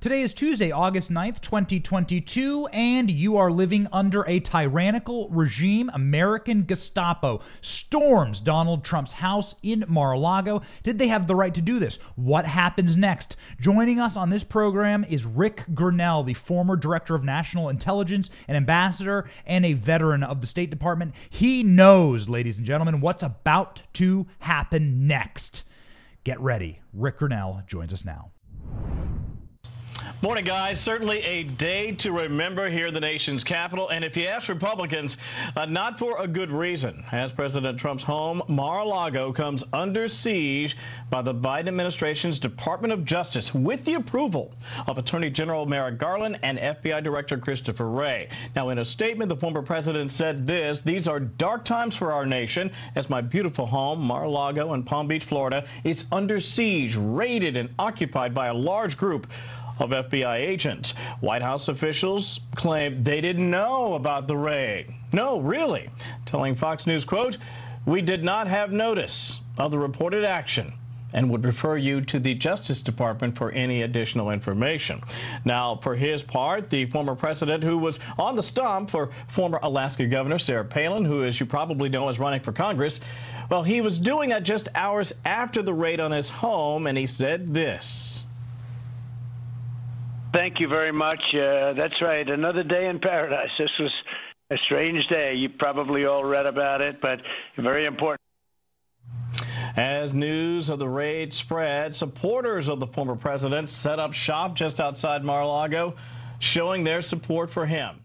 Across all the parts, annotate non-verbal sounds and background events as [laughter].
Today is Tuesday, August 9th, 2022, and you are living under a tyrannical regime. American Gestapo storms Donald Trump's house in Mar a Lago. Did they have the right to do this? What happens next? Joining us on this program is Ric Grenell, the former director of national intelligence, an ambassador, and a veteran of the State Department. He knows, ladies and gentlemen, what's about to happen next. Get ready. Ric Grenell joins us now. Morning, guys. Certainly a day to remember here in the nation's capital. And if you ask Republicans, uh, not for a good reason. As President Trump's home, Mar a Lago, comes under siege by the Biden administration's Department of Justice with the approval of Attorney General Merrick Garland and FBI Director Christopher Wray. Now, in a statement, the former president said this These are dark times for our nation as my beautiful home, Mar a Lago in Palm Beach, Florida, is under siege, raided, and occupied by a large group of FBI agents. White House officials claim they didn't know about the raid. No, really. Telling Fox News, quote, we did not have notice of the reported action and would refer you to the Justice Department for any additional information. Now, for his part, the former president who was on the stump for former Alaska Governor Sarah Palin, who, as you probably know, is running for Congress, well, he was doing that just hours after the raid on his home, and he said this. Thank you very much. Uh, that's right. Another day in paradise. This was a strange day. You probably all read about it, but very important. As news of the raid spread, supporters of the former president set up shop just outside Mar-a-Lago, showing their support for him.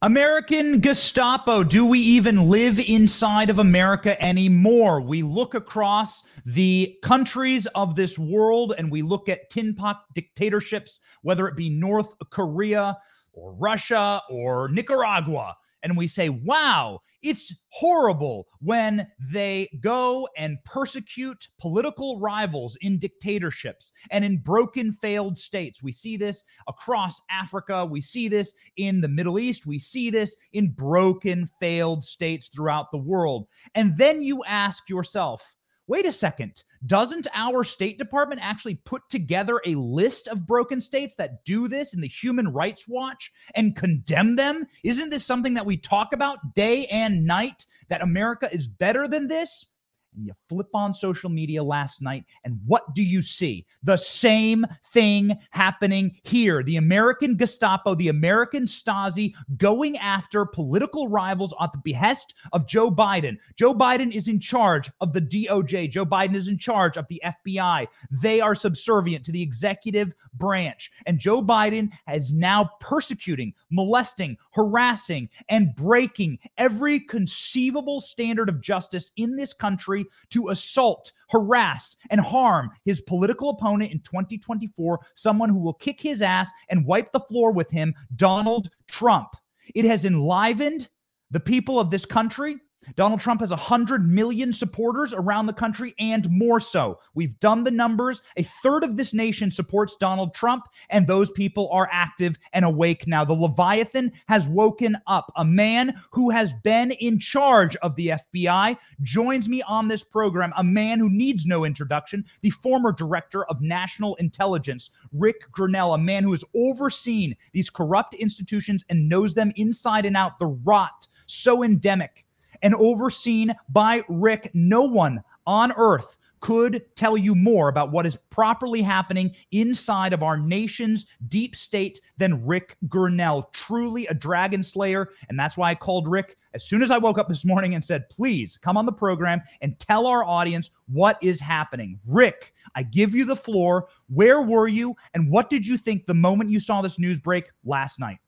American Gestapo. Do we even live inside of America anymore? We look across the countries of this world and we look at tin pot dictatorships, whether it be North Korea or Russia or Nicaragua and we say, wow, it's horrible when they go and persecute political rivals in dictatorships and in broken, failed states. We see this across Africa. We see this in the Middle East. We see this in broken, failed states throughout the world. And then you ask yourself, wait a second, doesn't our State Department actually put together a list of broken states that do this in the Human Rights Watch and condemn them? Isn't this something that we talk about day and night that America is better than this? And you flip on social media last night, and what do you see? The same thing happening here. The American Gestapo, the American Stasi going after political rivals at the behest of Joe Biden. Joe Biden is in charge of the DOJ, Joe Biden is in charge of the FBI. They are subservient to the executive branch. And Joe Biden is now persecuting, molesting, harassing, and breaking every conceivable standard of justice in this country to assault, harass, and harm his political opponent in 2024, someone who will kick his ass and wipe the floor with him, Donald Trump. It has enlivened the people of this country Donald Trump has 100 million supporters around the country and more so. We've done the numbers. A third of this nation supports Donald Trump, and those people are active and awake now. The Leviathan has woken up. A man who has been in charge of the FBI joins me on this program, a man who needs no introduction, the former director of national intelligence, Ric Grenell, a man who has overseen these corrupt institutions and knows them inside and out, the rot so endemic and overseen by Ric. No one on earth could tell you more about what is properly happening inside of our nation's deep state than Ric Grenell. Truly a dragon slayer. And that's why I called Ric as soon as I woke up this morning and said, please come on the program and tell our audience what is happening. Rick, I give you the floor. Where were you? And what did you think the moment you saw this news break last night?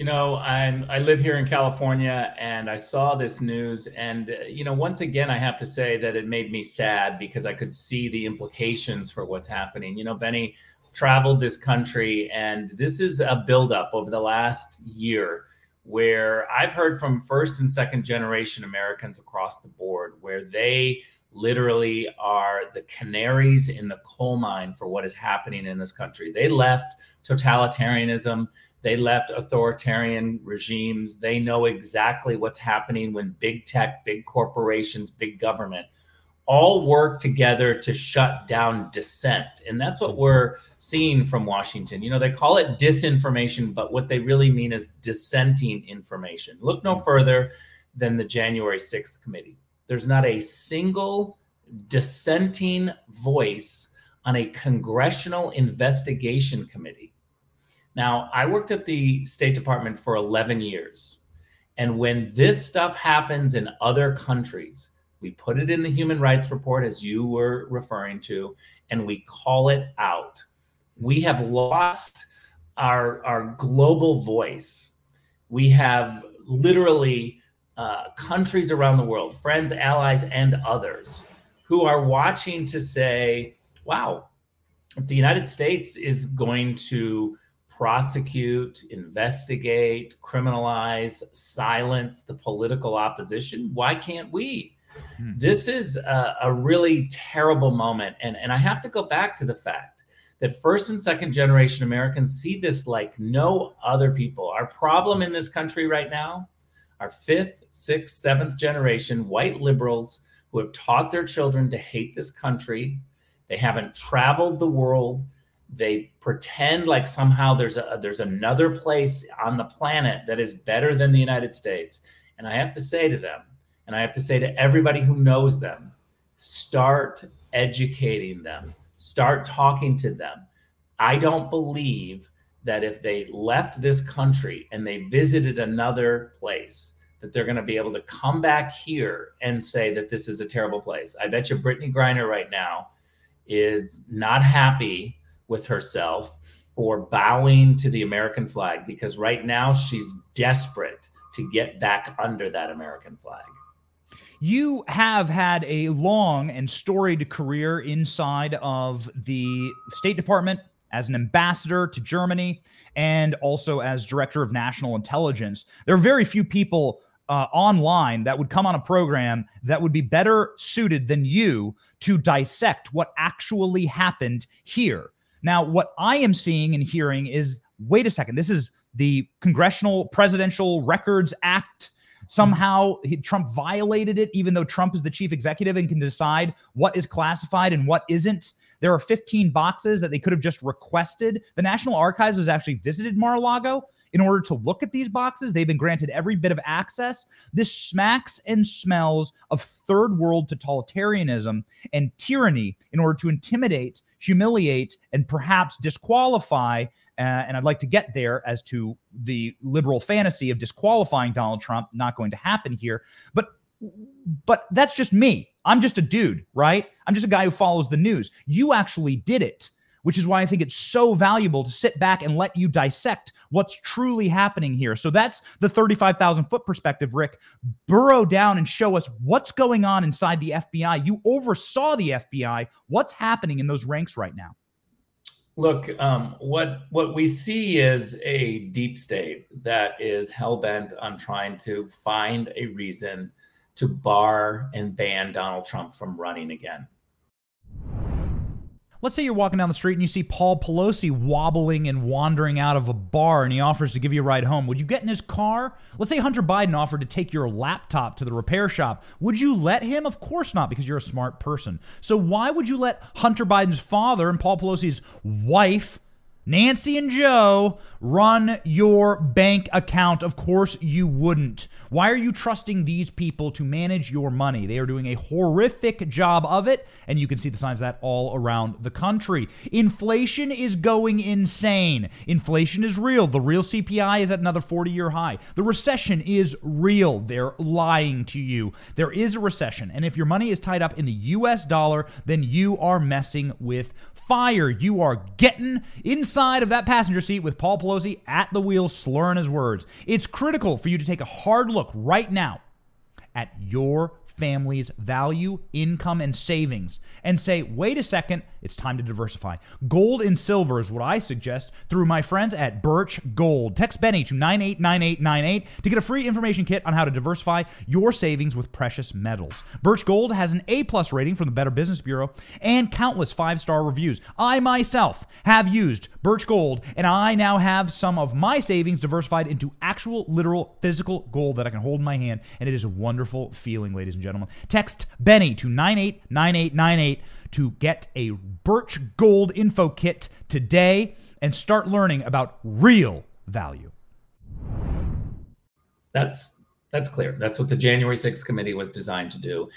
You know, I'm I live here in California and I saw this news and uh, you know, once again I have to say that it made me sad because I could see the implications for what's happening. You know, Benny traveled this country and this is a buildup over the last year where I've heard from first and second generation Americans across the board where they literally are the canaries in the coal mine for what is happening in this country. They left totalitarianism they left authoritarian regimes. They know exactly what's happening when big tech, big corporations, big government all work together to shut down dissent. And that's what we're seeing from Washington. You know, they call it disinformation, but what they really mean is dissenting information. Look no hmm. further than the January 6th committee. There's not a single dissenting voice on a congressional investigation committee. Now, I worked at the State Department for 11 years. And when this stuff happens in other countries, we put it in the human rights report, as you were referring to, and we call it out. We have lost our, our global voice. We have literally uh, countries around the world, friends, allies, and others, who are watching to say, wow, if the United States is going to prosecute, investigate, criminalize, silence the political opposition, why can't we? Mm-hmm. This is a, a, really terrible moment. And, and I have to go back to the fact that first and second generation Americans see this like no other people. Our problem in this country right now, our fifth, sixth, seventh generation white liberals who have taught their children to hate this country. They haven't traveled the world. They pretend like somehow there's a there's another place on the planet that is better than the United States. And I have to say to them, and I have to say to everybody who knows them start educating them, start talking to them. I don't believe that if they left this country and they visited another place, that they're going to be able to come back here and say that this is a terrible place. I bet you Brittney Griner right now is not happy with herself for bowing to the American flag because right now she's desperate to get back under that American flag. You have had a long and storied career inside of the State Department as an ambassador to Germany and also as director of national intelligence. There are very few people uh, online that would come on a program that would be better suited than you to dissect what actually happened here. Now, what I am seeing and hearing is wait a second, this is the Congressional Presidential Records Act Somehow he, Trump violated it, even though Trump is the chief executive and can decide what is classified and what isn't. There are 15 boxes that they could have just requested. The National Archives has actually visited Mar-a-Lago in order to look at these boxes. They've been granted every bit of access. This smacks and smells of third world totalitarianism and tyranny in order to intimidate, humiliate, and perhaps disqualify uh, and I'd like to get there as to the liberal fantasy of disqualifying Donald Trump not going to happen here. But but that's just me. I'm just a dude, right? I'm just a guy who follows the news. You actually did it, which is why I think it's so valuable to sit back and let you dissect what's truly happening here. So that's the 35,000 foot perspective, Ric. Burrow down and show us what's going on inside the FBI. You oversaw the FBI. What's happening in those ranks right now? Look, um, what what we see is a deep state that is hell bent on trying to find a reason to bar and ban Donald Trump from running again. Let's say you're walking down the street and you see Paul Pelosi wobbling and wandering out of a bar and he offers to give you a ride home. Would you get in his car? Let's say Hunter Biden offered to take your laptop to the repair shop. Would you let him? Of course not, because you're a smart person. So why would you let Hunter Biden's father and Paul Pelosi's wife? Nancy and Joe run your bank account. Of course, you wouldn't. Why are you trusting these people to manage your money? They are doing a horrific job of it, and you can see the signs of that all around the country. Inflation is going insane. Inflation is real. The real CPI is at another 40 year high. The recession is real. They're lying to you. There is a recession, and if your money is tied up in the US dollar, then you are messing with fire. You are getting inside of that passenger seat with Paul Pelosi at the wheel, slurring his words. It's critical for you to take a hard look right now at your family's value, income, and savings and say, wait a second, it's time to diversify. Gold and silver is what I suggest through my friends at Birch Gold. Text Benny to 989898 to get a free information kit on how to diversify your savings with precious metals. Birch Gold has an A plus rating from the Better Business Bureau and countless five star reviews. I myself have used Birch Gold, and I now have some of my savings diversified into actual, literal, physical gold that I can hold in my hand, and it is a wonderful feeling, ladies and gentlemen gentlemen. Text Benny to 989898 to get a Birch Gold info kit today and start learning about real value. That's that's clear. That's what the January 6th committee was designed to do.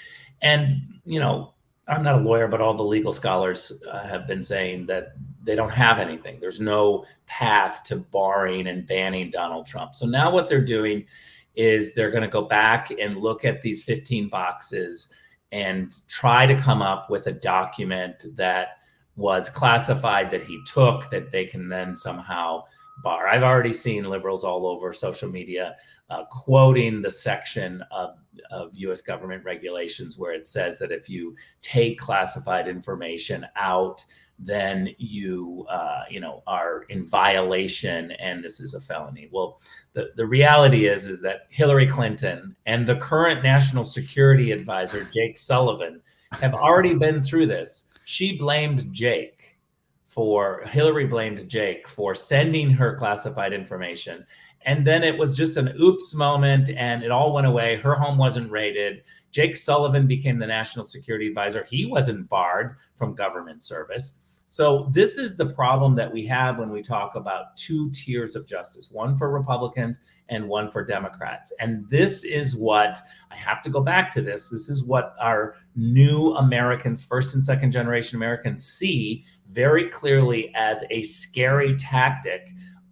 And, you know, I'm not a lawyer, but all the legal scholars uh, have been saying that they don't have anything. There's no path to barring and banning Donald Trump. So now what they're doing is they're going to go back and look at these 15 boxes and try to come up with a document that was classified that he took that they can then somehow bar. I've already seen liberals all over social media uh, quoting the section of, of US government regulations where it says that if you take classified information out, then you uh, you know are in violation and this is a felony. Well the, the reality is is that hillary clinton and the current national security advisor jake sullivan have already been through this. She blamed jake for hillary blamed jake for sending her classified information and then it was just an oops moment and it all went away. Her home wasn't raided. Jake sullivan became the national security advisor. He wasn't barred from government service so, this is the problem that we have when we talk about two tiers of justice one for Republicans and one for Democrats. And this is what I have to go back to this. This is what our new Americans, first and second generation Americans, see very clearly as a scary tactic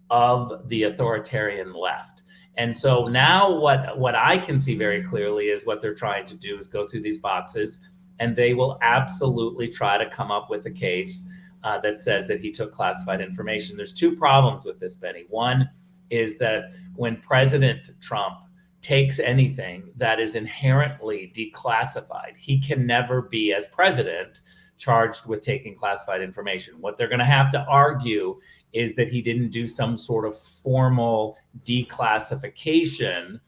of the authoritarian left. And so now what what I can see very clearly is what they're trying to do is go through these boxes and they will absolutely try to come up with a case uh, that says that he took classified information. There's two problems with this, Benny. One is that when President Trump takes anything that is inherently declassified, he can never be, as president, charged with taking classified information. What they're going to have to argue is that he didn't do some sort of formal declassification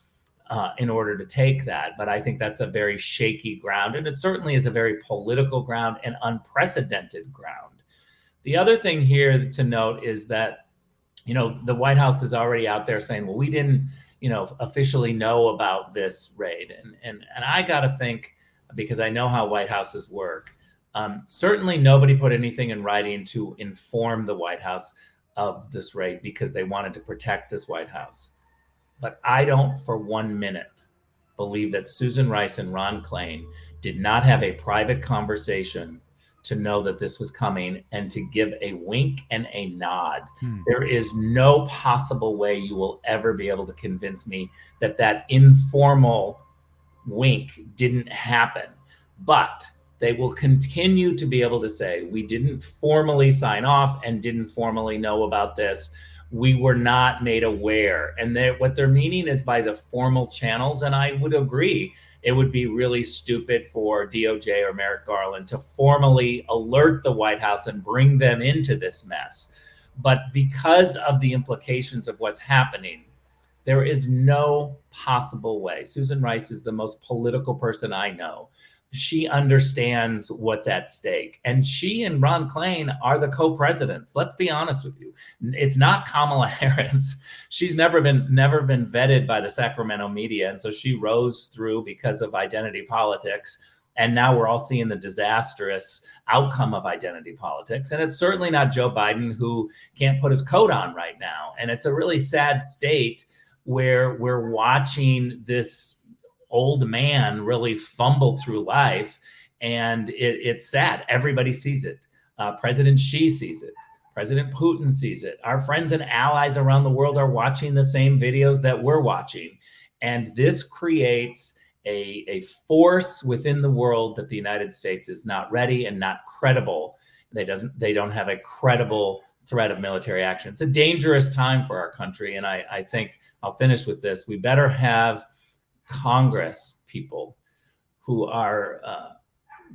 uh, in order to take that. But I think that's a very shaky ground. And it certainly is a very political ground and unprecedented ground. The other thing here to note is that, you know, the White House is already out there saying, well, we didn't, you know, officially know about this raid. And, and, and I got to think, because I know how White Houses work, um, certainly nobody put anything in writing to inform the White House of this raid because they wanted to protect this White House. But I don't for one minute believe that Susan Rice and Ron Klain did not have a private conversation to know that this was coming and to give a wink and a nod. Hmm. There is no possible way you will ever be able to convince me that that informal wink didn't happen. But they will continue to be able to say, we didn't formally sign off and didn't formally know about this. We were not made aware. And they, what they're meaning is by the formal channels. And I would agree it would be really stupid for DOJ or Merrick Garland to formally alert the White House and bring them into this mess. But because of the implications of what's happening, there is no possible way. Susan Rice is the most political person I know she understands what's at stake. And she and Ron Klain are the co-presidents. Let's be honest with you. It's not Kamala [laughs] Harris. She's never been never been vetted by the Sacramento media. And so she rose through because of identity politics. And now we're all seeing the disastrous outcome of identity politics. And it's certainly not Joe Biden who can't put his coat on right now. And it's a really sad state where we're watching this old man really fumbled through life. And it, it's sad. Everybody sees it. Uh, President Xi sees it. President Putin sees it. Our friends and allies around the world are watching the same videos that we're watching. And this creates a, a force within the world that the United States is not ready and not credible. They doesn't they don't have a credible threat of military action. It's a dangerous time for our country. And I, I think I'll finish with this. We better have Congress people who are uh,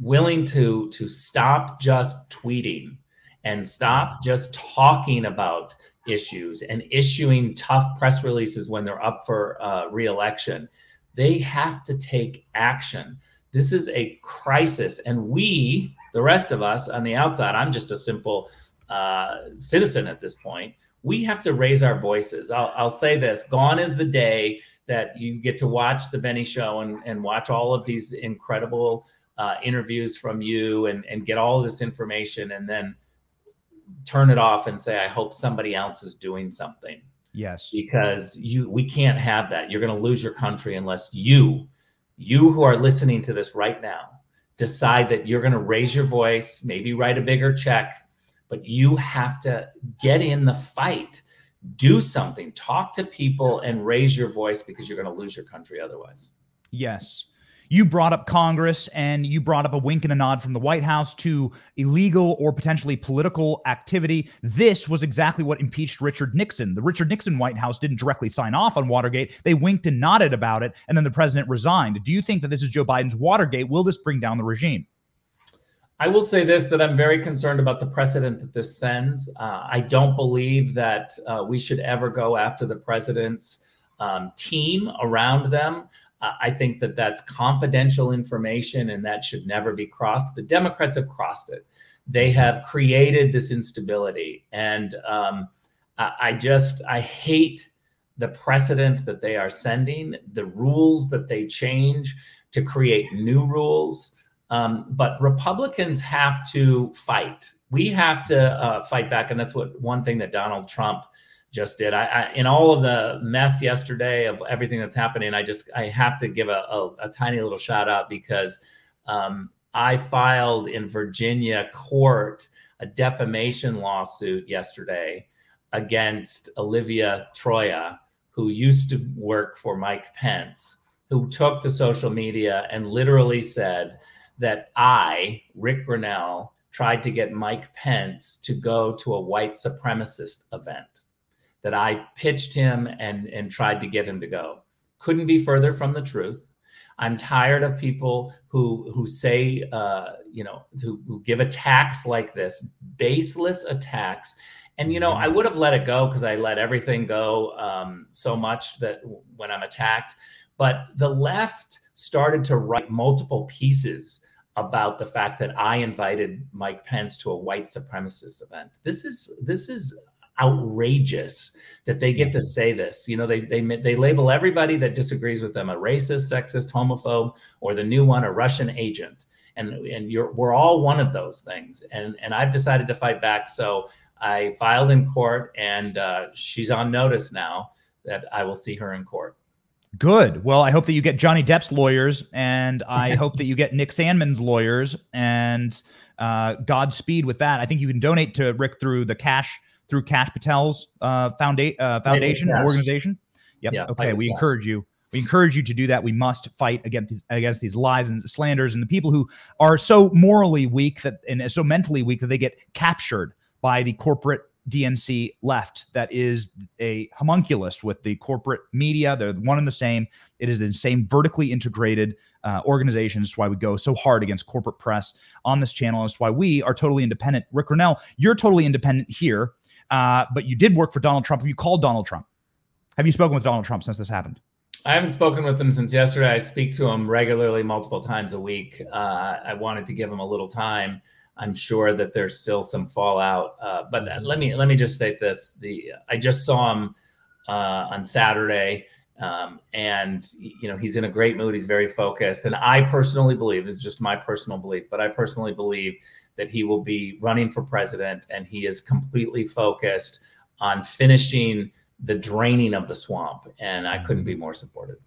willing to to stop just tweeting and stop just talking about issues and issuing tough press releases when they're up for uh, reelection. They have to take action. This is a crisis, and we, the rest of us on the outside, I'm just a simple uh, citizen at this point. We have to raise our voices. I'll, I'll say this: gone is the day that you get to watch the Benny Show and, and watch all of these incredible uh, interviews from you and, and get all this information and then turn it off and say, I hope somebody else is doing something. Yes. Because you we can't have that. You're going to lose your country unless you, you who are listening to this right now, decide that you're going to raise your voice, maybe write a bigger check, but you have to get in the fight do something talk to people and raise your voice because you're going to lose your country otherwise yes you brought up Congress and you brought up a wink and a nod from the White House to illegal or potentially political activity. This was exactly what impeached Richard Nixon. The Richard Nixon White House didn't directly sign off on Watergate. They winked and nodded about it, and then the president resigned. Do you think that this is Joe Biden's Watergate? Will this bring down the regime? I will say this that I'm very concerned about the precedent that this sends. Uh, I don't believe that uh, we should ever go after the president's um, team around them. Uh, I think that that's confidential information and that should never be crossed. The Democrats have crossed it. They have created this instability. And um, I, I just, I hate the precedent that they are sending, the rules that they change to create new rules. Um, but Republicans have to fight. We have to uh, fight back, and that's what one thing that Donald Trump just did. I, I, in all of the mess yesterday of everything that's happening, I just I have to give a, a, a tiny little shout out because um, I filed in Virginia court a defamation lawsuit yesterday against Olivia Troye, who used to work for Mike Pence, who took to social media and literally said that I, Ric Grenell, tried to get Mike Pence to go to a white supremacist event. That I pitched him and, and tried to get him to go. Couldn't be further from the truth. I'm tired of people who who say, uh, you know, who, who give attacks like this, baseless attacks. And you know, I would have let it go because I let everything go um, so much that when I'm attacked. But the left started to write multiple pieces about the fact that I invited Mike Pence to a white supremacist event. This is this is outrageous that they get to say this. You know, they they they label everybody that disagrees with them a racist, sexist, homophobe, or the new one a Russian agent. And and you're we're all one of those things. And and I've decided to fight back. So I filed in court, and uh, she's on notice now that I will see her in court. Good. Well, I hope that you get Johnny Depp's lawyers, and [laughs] I hope that you get Nick Sandmann's lawyers, and uh, Godspeed with that. I think you can donate to Ric through the cash through Kash Patel's uh, founda- uh, foundation organization. Yep. Yeah, okay. We encourage you. We encourage you to do that. We must fight against these, against these lies and slanders and the people who are so morally weak that and so mentally weak that they get captured by the corporate DNC left that is a homunculus with the corporate media. They're one and the same. It is the same vertically integrated uh, organization. It's why we go so hard against corporate press on this channel. It's why we are totally independent. Ric Grenell, you're totally independent here, uh, but you did work for Donald Trump. Have you called Donald Trump? Have you spoken with Donald Trump since this happened? I haven't spoken with him since yesterday. I speak to him regularly, multiple times a week. Uh, I wanted to give him a little time. I'm sure that there's still some fallout. Uh, but let me let me just state this: the I just saw him uh, on Saturday, um, and you know he's in a great mood. He's very focused, and I personally believe this is just my personal belief, but I personally believe that he will be running for president, and he is completely focused on finishing the draining of the swamp. And I couldn't be more supportive.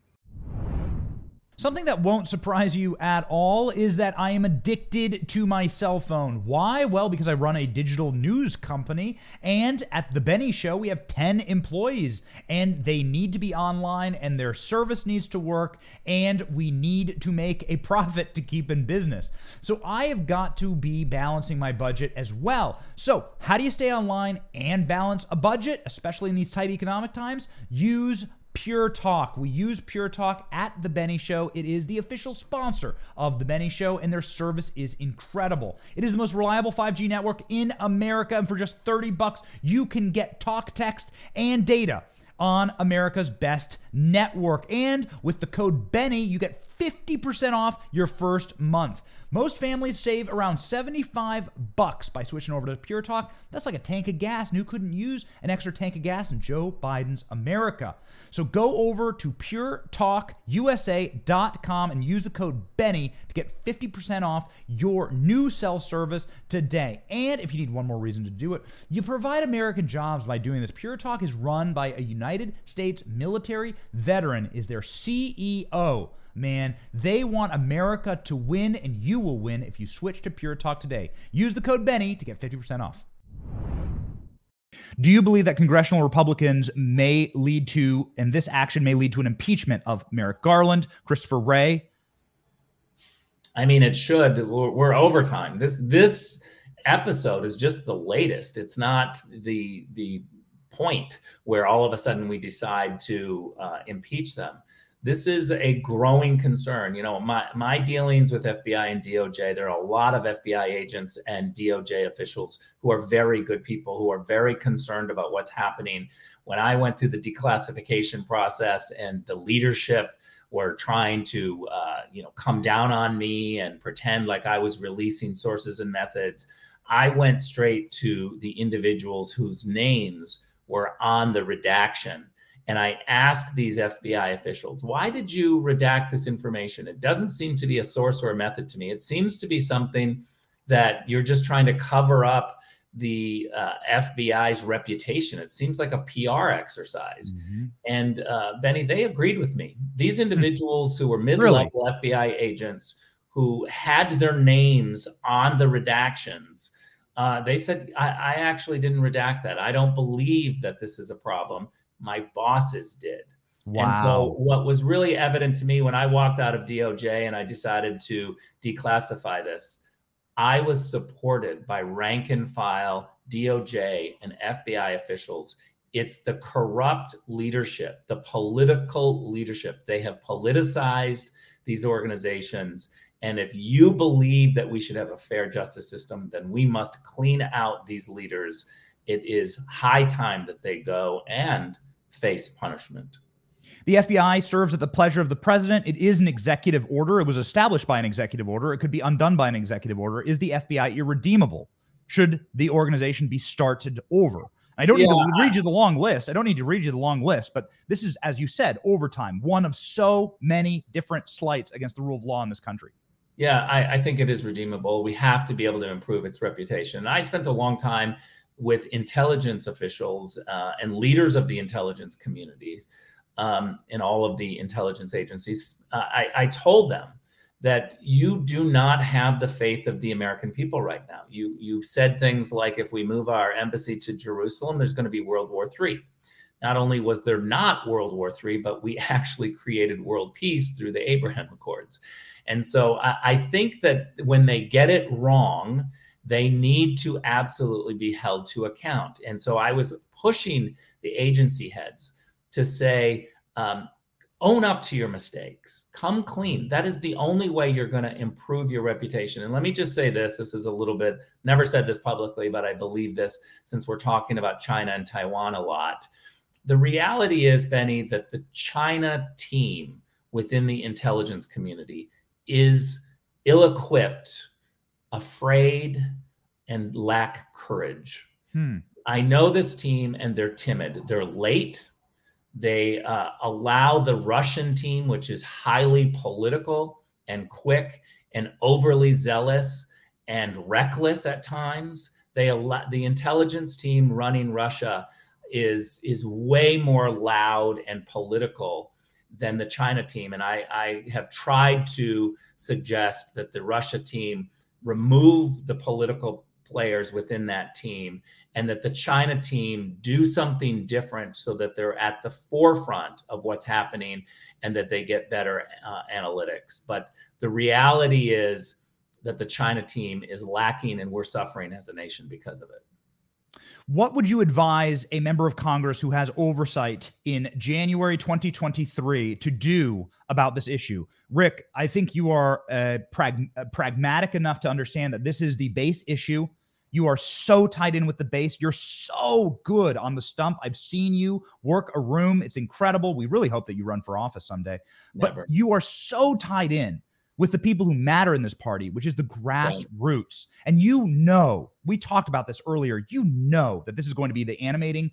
Something that won't surprise you at all is that I am addicted to my cell phone. Why? Well, because I run a digital news company, and at The Benny Show, we have 10 employees, and they need to be online, and their service needs to work, and we need to make a profit to keep in business. So I have got to be balancing my budget as well. So, how do you stay online and balance a budget, especially in these tight economic times? Use Pure Talk. We use Pure Talk at The Benny Show. It is the official sponsor of The Benny Show, and their service is incredible. It is the most reliable 5G network in America, and for just 30 bucks, you can get talk, text, and data on America's best network. And with the code Benny, you get 50% off your first month. Most families save around 75 bucks by switching over to Pure Talk. That's like a tank of gas, and who couldn't use an extra tank of gas in Joe Biden's America? So go over to puretalkusa.com and use the code Benny to get 50% off your new cell service today. And if you need one more reason to do it, you provide American jobs by doing this. Pure Talk is run by a United States military veteran is their CEO man. They want America to win, and you will win if you switch to Pure Talk today. Use the code Benny to get 50% off. Do you believe that congressional Republicans may lead to, and this action may lead to an impeachment of Merrick Garland, Christopher Wray? I mean, it should. We're, we're overtime. This this episode is just the latest. It's not the the point where all of a sudden we decide to uh, impeach them this is a growing concern. You know, my my dealings with FBI and DOJ, there are a lot of FBI agents and DOJ officials who are very good people who are very concerned about what's happening. When I went through the declassification process and the leadership were trying to uh, you know come down on me and pretend like I was releasing sources and methods, I went straight to the individuals whose names were on the redaction and I asked these FBI officials, why did you redact this information? It doesn't seem to be a source or a method to me. It seems to be something that you're just trying to cover up the uh, FBI's reputation. It seems like a PR exercise. Mm-hmm. And uh, Benny, they agreed with me. These hmm. individuals who were mid level really? FBI agents who had their names on the redactions. Uh, they said, I, I actually didn't redact that. I don't believe that this is a problem my bosses did. Wow. And so, what was really evident to me when I walked out of DOJ and I decided to declassify this, I was supported by rank and file DOJ and FBI officials. It's the corrupt leadership, the political leadership. They have politicized these organizations. And if you believe that we should have a fair justice system, then we must clean out these leaders. It is high time that they go. And face punishment. The FBI serves at the pleasure of the president. It is an executive order. It was established by an executive order. It could be undone by an executive order. Is the FBI irredeemable? Should the organization be started over? I don't yeah. need to read you the long list. I don't need to read you the long list, but this is, as you said, overtime, one of so many different slights against the rule of law in this country. Yeah, I, I think it is redeemable. We have to be able to improve its reputation. And I spent a long time with intelligence officials uh, and leaders of the intelligence communities um, in all of the intelligence agencies, uh, I, I, told them that you do not have the faith of the American people right now. You you've said things like, if we move our embassy to Jerusalem, there's going to be World War III. Not only was there not World War III, but we [laughs] actually created world peace through the Abraham Accords. And so I, I think that when they get it wrong, they need to absolutely be held to account. And so I was pushing the agency heads to say, um, own up to your mistakes, come clean. That is the only way you're going to improve your reputation. And let me just say this this is a little bit, never said this publicly, but I believe this since we're talking about China and Taiwan a lot. The reality is, Benny, that the China team within the intelligence community is ill equipped afraid and lack courage. Hmm. I know this team and they're timid. They're late. They uh, allow the Russian team, which is highly political and quick and overly zealous and reckless at times. They allow the intelligence team running Russia is is way more loud and political than the China team. And I, I have tried to suggest that the Russia team remove the political players within that team and that the China team do something different so that they're at the forefront of what's happening and that they get better uh, analytics. But the reality is that the China team is lacking and we're suffering as a nation because of it. What would you advise a member of Congress who has oversight in January 2023 to do about this issue? Ric, I think you are uh, prag- uh, pragmatic enough to understand that this is the base issue. You are so tied in with the base. You're so good on the stump. I've seen you work a room. It's incredible. We really hope that you run for office someday. Never. But you are so tied in with the people who matter in this party, which is the grassroots. And you know, we talked about this earlier. You know that this is going to be the animating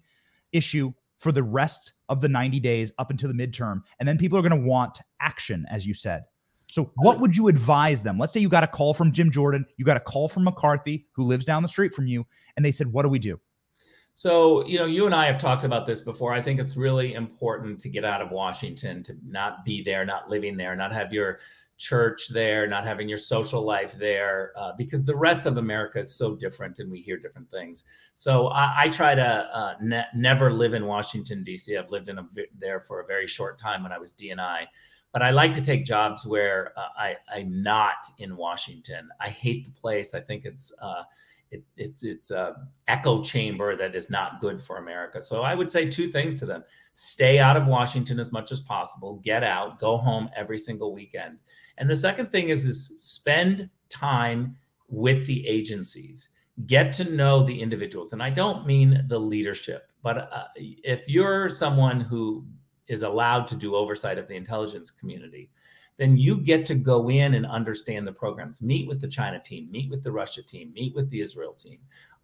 issue for the rest of the 90 days up until the midterm. And then people are going to want action, as you said. So, what would you advise them? Let's say you got a call from Jim Jordan, you got a call from McCarthy, who lives down the street from you, and they said, What do we do? So, you know, you and I have talked about this before. I think it's really important to get out of Washington, to not be there, not living there, not have your church there, not having your social life there, uh, because the rest of America is so different and we hear different things. So I, I try to uh, ne- never live in Washington, D.C. I've lived in a, there for a very short time when I was DNI. But I like to take jobs where uh, I, I'm not in Washington. I hate the place. I think it's uh, it, it's it's a echo chamber that is not good for America. So I would say two things to them: stay out of Washington as much as possible, get out, go home every single weekend. And the second thing is is spend time with the agencies, get to know the individuals. And I don't mean the leadership, but uh, if you're someone who is allowed to do oversight of the intelligence community, then you get to go in and understand the programs, meet with the China team, meet with the Russia team, meet with the Israel team,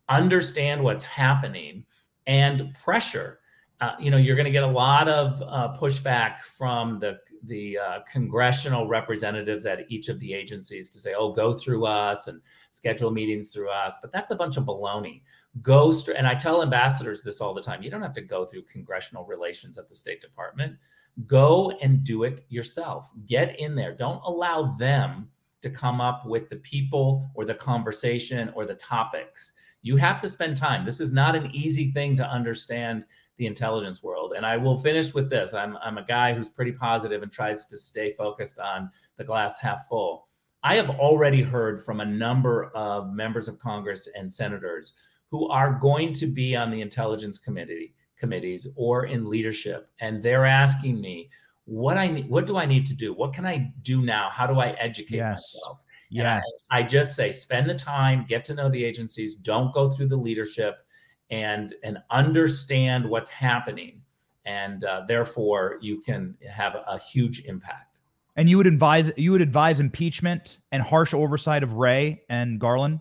understand what's happening and pressure. Uh, you know, you're going to get a lot of uh, pushback from the the uh, congressional representatives at each of the agencies to say, "Oh, go through us and schedule meetings through us." But that's a bunch of baloney. Go. And I tell ambassadors this all the time: you don't have to go through congressional relations at the State Department Go and do it yourself. Get in there. Don't allow them to come up with the people or the conversation or the topics. You have to spend time. This is not an easy thing to understand the intelligence world. And I will finish with this. I'm, I'm a guy who's pretty positive and tries to stay focused on the glass half full. I have already heard from a number of members of Congress and senators who are going to be on the Intelligence Committee committees or in leadership and they're asking me what i need what do i need to do what can i do now how do i educate yes. myself yes I, I, just say spend the time get to know the agencies don't go through the leadership and and understand what's happening and uh, therefore you can have a huge impact and you would advise you would advise impeachment and harsh oversight of wray and garland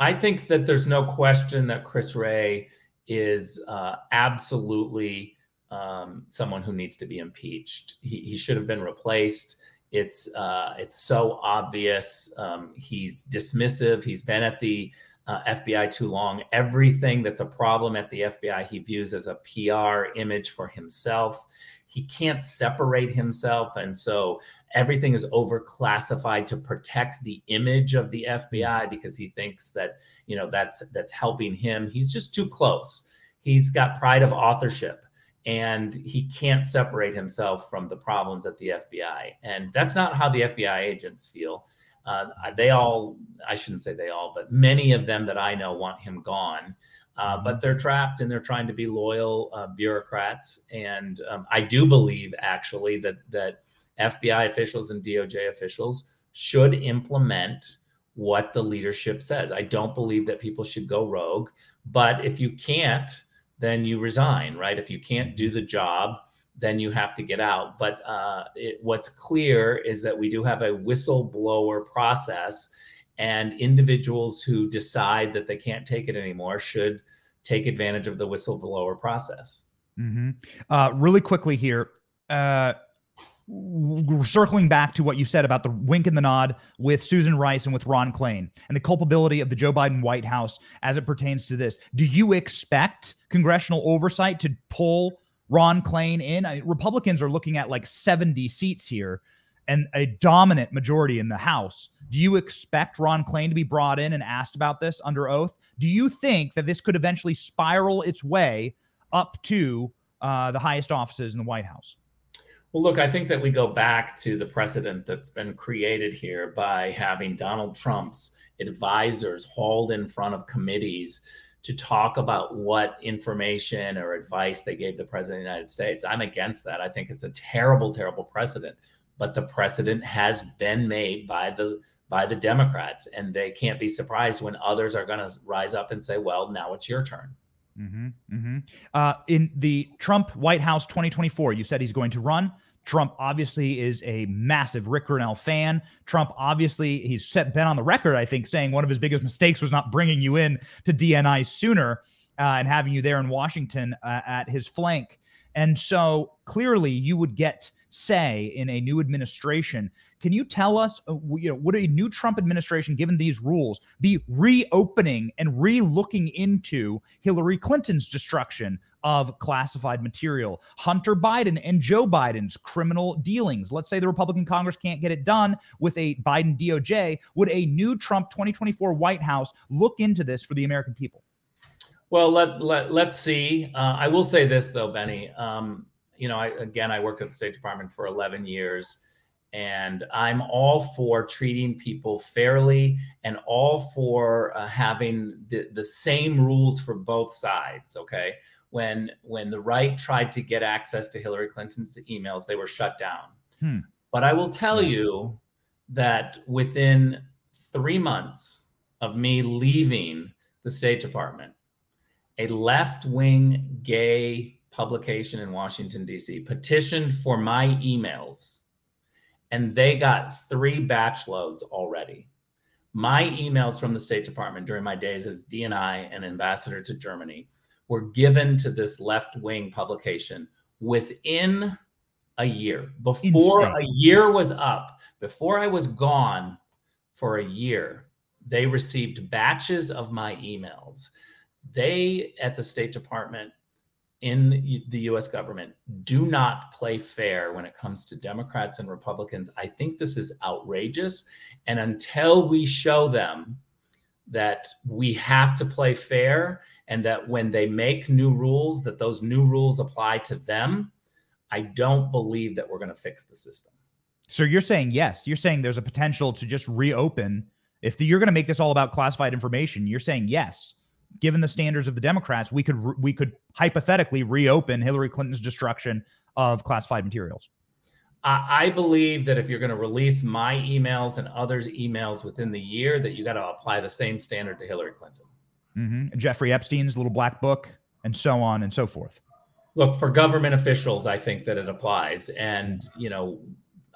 i think that there's no question that chris wray is uh, absolutely um, someone who needs to be impeached. He, he should have been replaced. It's uh, it's so obvious. Um, he's dismissive. He's been at the uh, FBI too long. Everything that's a problem at the FBI, he views as a PR image for himself. He can't separate himself, and so everything is overclassified to protect the image of the FBI because he thinks that you know that's that's helping him. He's just too close. He's got pride of authorship and he can't separate himself from the problems at the FBI. And that's not how the FBI agents feel. Uh, they all, I shouldn't say they all, but many of them that I know want him gone. Uh, but they're trapped and they're trying to be loyal uh, bureaucrats. And um, I do believe actually that that FBI officials and DOJ officials should implement what the leadership says. I don't believe that people should go rogue, but if you can't, then you resign, right? If you can't do the job, then you have to get out. But uh, it, what's clear is that we do have a whistleblower process, and individuals who decide that they can't take it anymore should take advantage of the whistleblower process. Mm-hmm. Uh, really quickly here. Uh, circling back to what you said about the wink and the nod with Susan Rice and with Ron Klain and the culpability of the Joe Biden White House as it pertains to this. Do you expect congressional oversight to pull Ron Klain in? I Republicans are looking at like 70 seats here and a dominant majority in the House. Do you expect Ron Klain to be brought in and asked about this under oath? Do you think that this could eventually spiral its way up to uh, the highest offices in the White House? Well, look, I think that we go back to the precedent that's been created here by having Donald Trump's advisors hauled in front of committees to talk about what information or advice they gave the president of the United States. I'm against that. I think it's a terrible, terrible precedent. But the precedent has been made by the by the Democrats, and they can't be surprised when others are going to rise up and say, "Well, now it's your turn." Mm-hmm, mm-hmm. Uh, in the Trump White House 2024, you said he's going to run Trump obviously is a massive Ric Grenell fan. Trump obviously he's set been on the record, I think, saying one of his biggest mistakes was not bringing you in to DNI sooner uh, and having you there in Washington uh, at his flank. And so clearly, you would get say in a new administration. Can you tell us, uh, you know, would a new Trump administration, given these rules, be reopening and re-looking into Hillary Clinton's destruction of classified material, Hunter Biden and Joe Biden's criminal dealings. Let's say the Republican Congress can't get it done with a Biden DOJ. Would a new Trump 2024 White House look into this for the American people? Well, let, let, let's see. Uh, I will say this, though, Benny. Um, you know, I, again, I worked at the State Department for 11 years, and I'm all for treating people fairly and all for uh, having the, the same rules for both sides. Okay when when the right tried to get access to Hillary Clinton's emails, they were shut down. Hmm. But I will tell you that within three months of me leaving the State Department, a left wing gay publication in Washington, D.C. petitioned for my emails, and they got three batch loads already. My emails from the State Department during my days as DNI and ambassador to Germany were given to this left wing publication within a year. Before Insane. a year was up, before I was gone for a year, they received batches of my emails. They at the State Department in the US government do not play fair when it comes to Democrats and Republicans. I think this is outrageous. And until we show them that we have to play fair and that when they make new rules that those new rules apply to them i don't believe that we're going to fix the system. So you're saying yes. You're saying there's a potential to just reopen. If the, you're going to make this all about classified information you're saying yes. Given the standards of the democrats we could we could hypothetically reopen hillary clinton's destruction of classified materials. I believe that if you're going to release my emails and others' emails within the year, that you got to apply the same standard to Hillary Clinton mm-hmm. Jeffrey Epstein's little black book, and so on and so forth. Look, for government officials, I think that it applies. And, you know,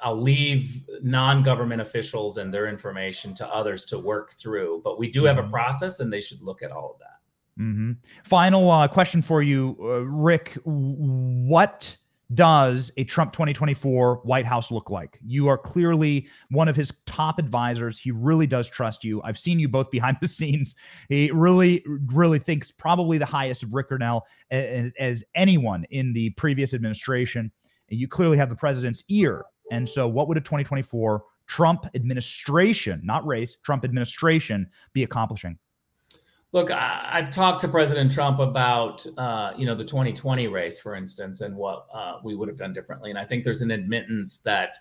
I'll leave non-government officials and their information to others to work through. But we do have a mm-hmm. process, and they should look at all of that. Mm-hmm. Final uh, question for you, uh, Ric. What does a Trump 2024 White House look like? You are clearly one of his top advisors. He really does trust you. I've seen you both behind [laughs] the scenes. He really, really thinks probably the highest of Ric Grenell as anyone in the previous administration. You clearly have the president's ear. And so, what would a 2024 Trump administration, not race, Trump administration, be accomplishing? Look, I, have talked to President Trump about, uh, you know, the 2020 race, for instance, and what uh, we would have done differently. And I think there's an admittance that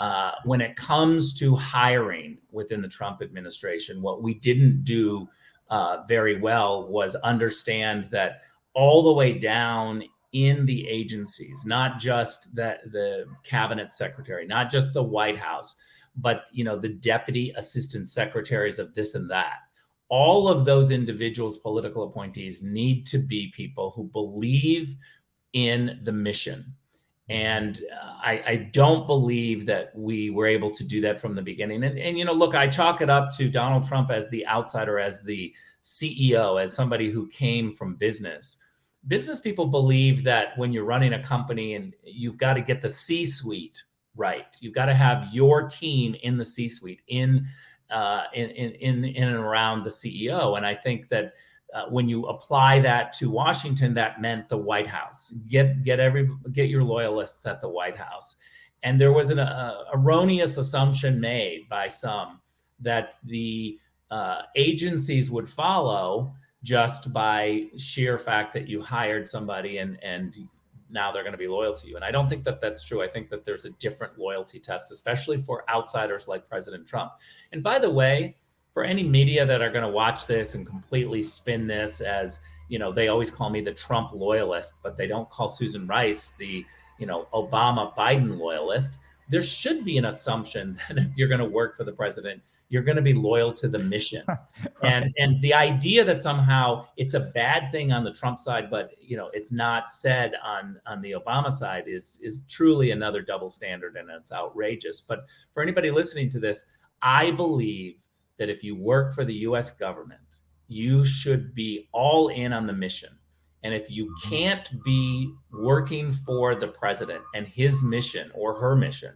uh, when it comes to hiring within the Trump administration, what we didn't do uh, very well was understand that all the way down in the agencies, not just that the cabinet secretary, not just the White House, but you know the deputy assistant secretaries of this and that all of those individuals, political appointees, need to be people who believe in the mission. And uh, I, I, don't believe that we were able to do that from the beginning. And, and, you know, look, I chalk it up to Donald Trump as the outsider, as the CEO, as somebody who came from business. Business people believe that when you're running a company and you've got to get the C suite right, you've got to have your team in the C suite, in uh, in, in, in and around the CEO. And I think that uh, when you apply that to Washington, that meant the White House. Get get every get your loyalists at the White House. And there was an uh, erroneous assumption made by some that the uh, agencies would follow just by sheer fact that you hired somebody and and now they're going to be loyal to you. And I don't think that that's true. I think that there's a different loyalty test, especially for outsiders like President Trump. And by the way, for any media that are going to watch this and completely spin this as, you know, they always call me the Trump loyalist, but they don't call Susan Rice the, you know, Obama Biden loyalist. There should be an assumption [laughs] that if you're going to work for the president, you're going to be loyal to the mission. [laughs] right. And and the idea that somehow it's a bad thing on the Trump side, but you know it's not said on on the Obama side is is truly another double standard, and it's outrageous. But for anybody listening to this, I believe that if you work for the U.S. government, you should be all in on the mission. And if you mm-hmm. can't be working for the president and his mission or her mission,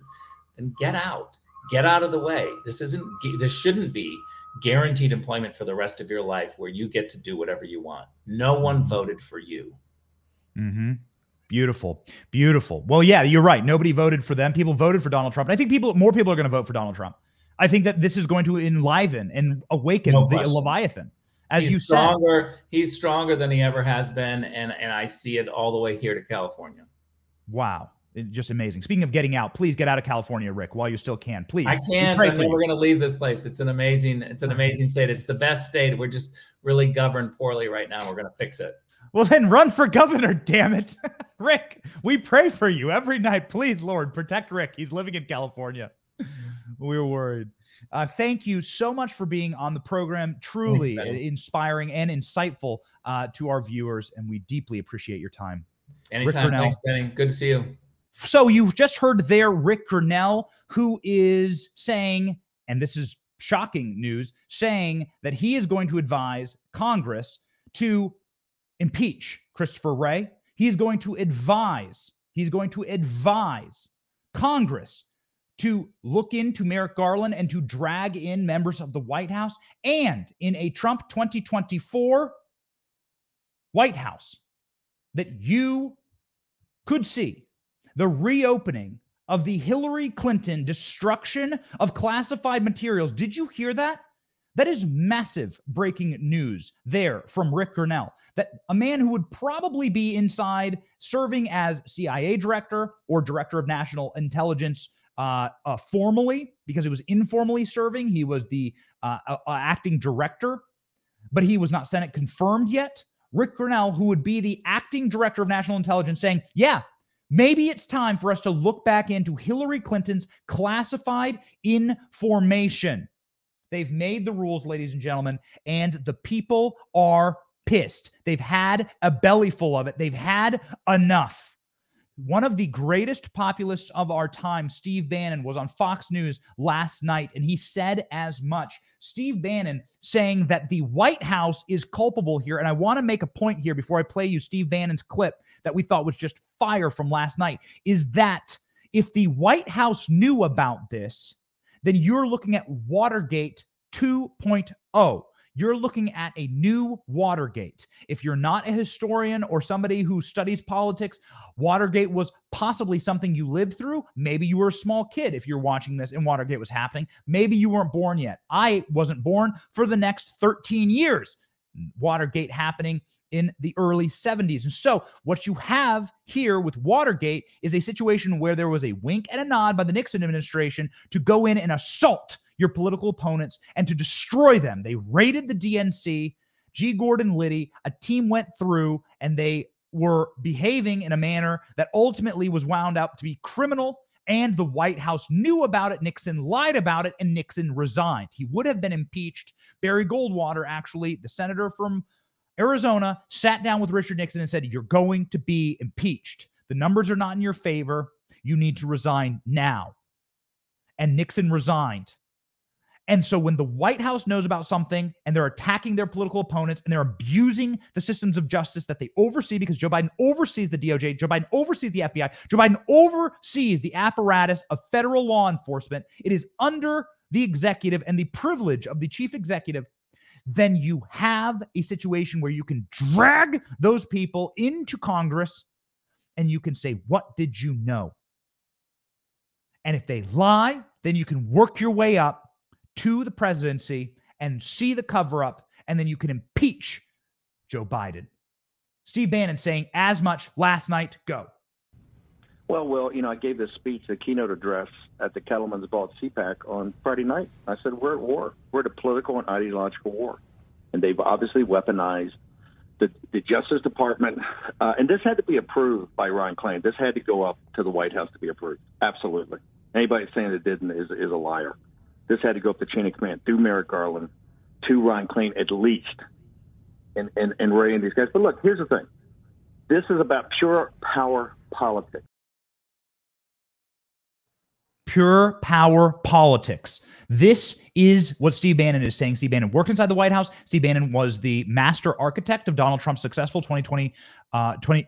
then get out get out of the way. This isn't, this shouldn't be guaranteed employment for the rest of your life where you get to do whatever you want. No one mm-hmm. voted for you. Mm-hmm. Beautiful. Beautiful. Well, yeah, you're right. Nobody voted for them. People voted for Donald Trump. And I think people, more people are going to vote for Donald Trump. I think that this is going to enliven and awaken no the Leviathan. As he's you stronger, said. he's stronger than he ever has been, and and I see it all the way here to California. Wow just amazing. Speaking of getting out, please get out of California, Ric, while you still can. Please. I can't. I'm never going to leave this place. It's an amazing, it's an amazing state. It's the best state. We're just really governed poorly right now. We're going to fix it. Well, then run for governor, damn it. [laughs] Ric, we pray for you every night. Please, Lord, protect Ric. He's living in California. [laughs] we are worried. Uh, thank you so much for being on the program. Truly Thanks, inspiring and insightful uh, to our viewers, and we deeply appreciate your time. Anytime. Thanks, Benny. Good to see you. So you just heard there Ric Grenell, who is saying, and this is shocking news, saying that he is going to advise Congress to impeach Christopher Wray. He's going to advise, he's going to advise Congress to look into Merrick Garland and to drag in members of the White House and in a Trump 2024 White House that you could see the reopening of the Hillary Clinton destruction of classified materials. Did you hear that? That is massive breaking news there from Ric Grenell. That a man who would probably be inside serving as CIA director or director of national intelligence uh, uh, formally, because he was informally serving. He was the uh, uh acting director, but he was not Senate confirmed yet. Ric Grenell, who would be the acting director of national intelligence, saying, Yeah, Maybe it's time for us to look back into Hillary Clinton's classified information. They've made the rules, ladies and gentlemen, and the people are pissed. They've had a belly full of it. They've had enough. One of the greatest populists of our time, Steve Bannon, was on Fox News last night, and he said as much. Steve Bannon saying that the White House is culpable here. And I want to make a point here before I play you Steve Bannon's clip that we thought was just fire from last night is that if the White House knew about this, then you're looking at Watergate 2.0 you're looking at a new Watergate. If you're not a historian or somebody who studies politics, Watergate was possibly something you lived through. Maybe you were a small kid if you're watching this and Watergate was happening. Maybe you weren't born yet. I wasn't born for the next 13 years. Watergate happening in the early 70s. And so, what you have here with Watergate is a situation where there was a wink and a nod by the Nixon administration to go in and assault your political opponents and to destroy them. They raided the DNC. G. Gordon Liddy, a team went through and they were behaving in a manner that ultimately was wound up to be criminal. And the White House knew about it. Nixon lied about it, and Nixon resigned. He would have been impeached. Barry Goldwater, actually, the senator from Arizona, sat down with Richard Nixon and said, You're going to be impeached. The numbers are not in your favor. You need to resign now. And Nixon resigned. And so when the White House knows about something and they're attacking their political opponents and they're abusing the systems of justice that they oversee because Joe Biden oversees the DOJ, Joe Biden oversees the FBI, Joe Biden oversees the apparatus of federal law enforcement, it is under the executive and the privilege of the chief executive. Then you have a situation where you can drag those people into Congress and you can say, What did you know? And if they lie, then you can work your way up to the presidency and see the cover up, and then you can impeach Joe Biden. Steve Bannon saying as much last night. Go. Well, well, you know, I gave this speech, the keynote address at the Cattlemen's Ball at CPAC on Friday night. I said, we're at war. We're at a political and ideological war. And they've obviously weaponized the, the Justice Department. Uh, and this had to be approved by Ron Klain. This had to go up to the White House to be approved. Absolutely. Anybody saying it didn't is, is a liar. This had to go up the chain of command through Merrick Garland to Ron Klain at least, and and and Wray and these guys. But look, here's the thing: this is about pure power politics. Pure power politics. This is what Steve Bannon is saying. Steve Bannon worked inside the White House. Steve Bannon was the master architect of Donald Trump's successful 2020, uh, 20,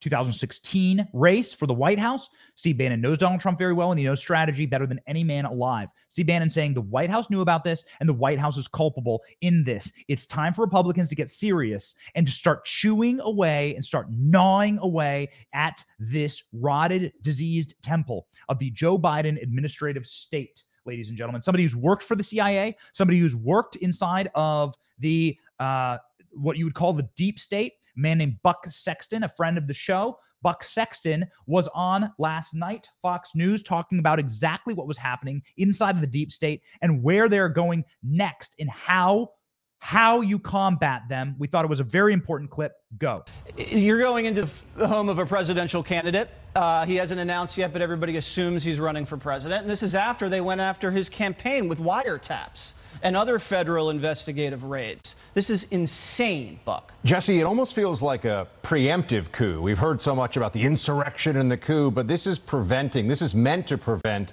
2016 race for the White House. Steve Bannon knows Donald Trump very well and he knows strategy better than any man alive. Steve Bannon saying the White House knew about this and the White House is culpable in this. It's time for Republicans to get serious and to start chewing away and start gnawing away at this rotted, diseased temple of the Joe Biden administrative state. Ladies and gentlemen, somebody who's worked for the CIA, somebody who's worked inside of the uh, what you would call the deep state, man named Buck Sexton, a friend of the show. Buck Sexton was on last night, Fox News, talking about exactly what was happening inside of the deep state and where they're going next and how how you combat them. We thought it was a very important clip. Go. You're going into the home of a presidential candidate. Uh, he hasn't announced yet, but everybody assumes he's running for president. And this is after they went after his campaign with wiretaps and other federal investigative raids. This is insane, Buck. Jesse, it almost feels like a preemptive coup. We've heard so much about the insurrection and the coup, but this is preventing, this is meant to prevent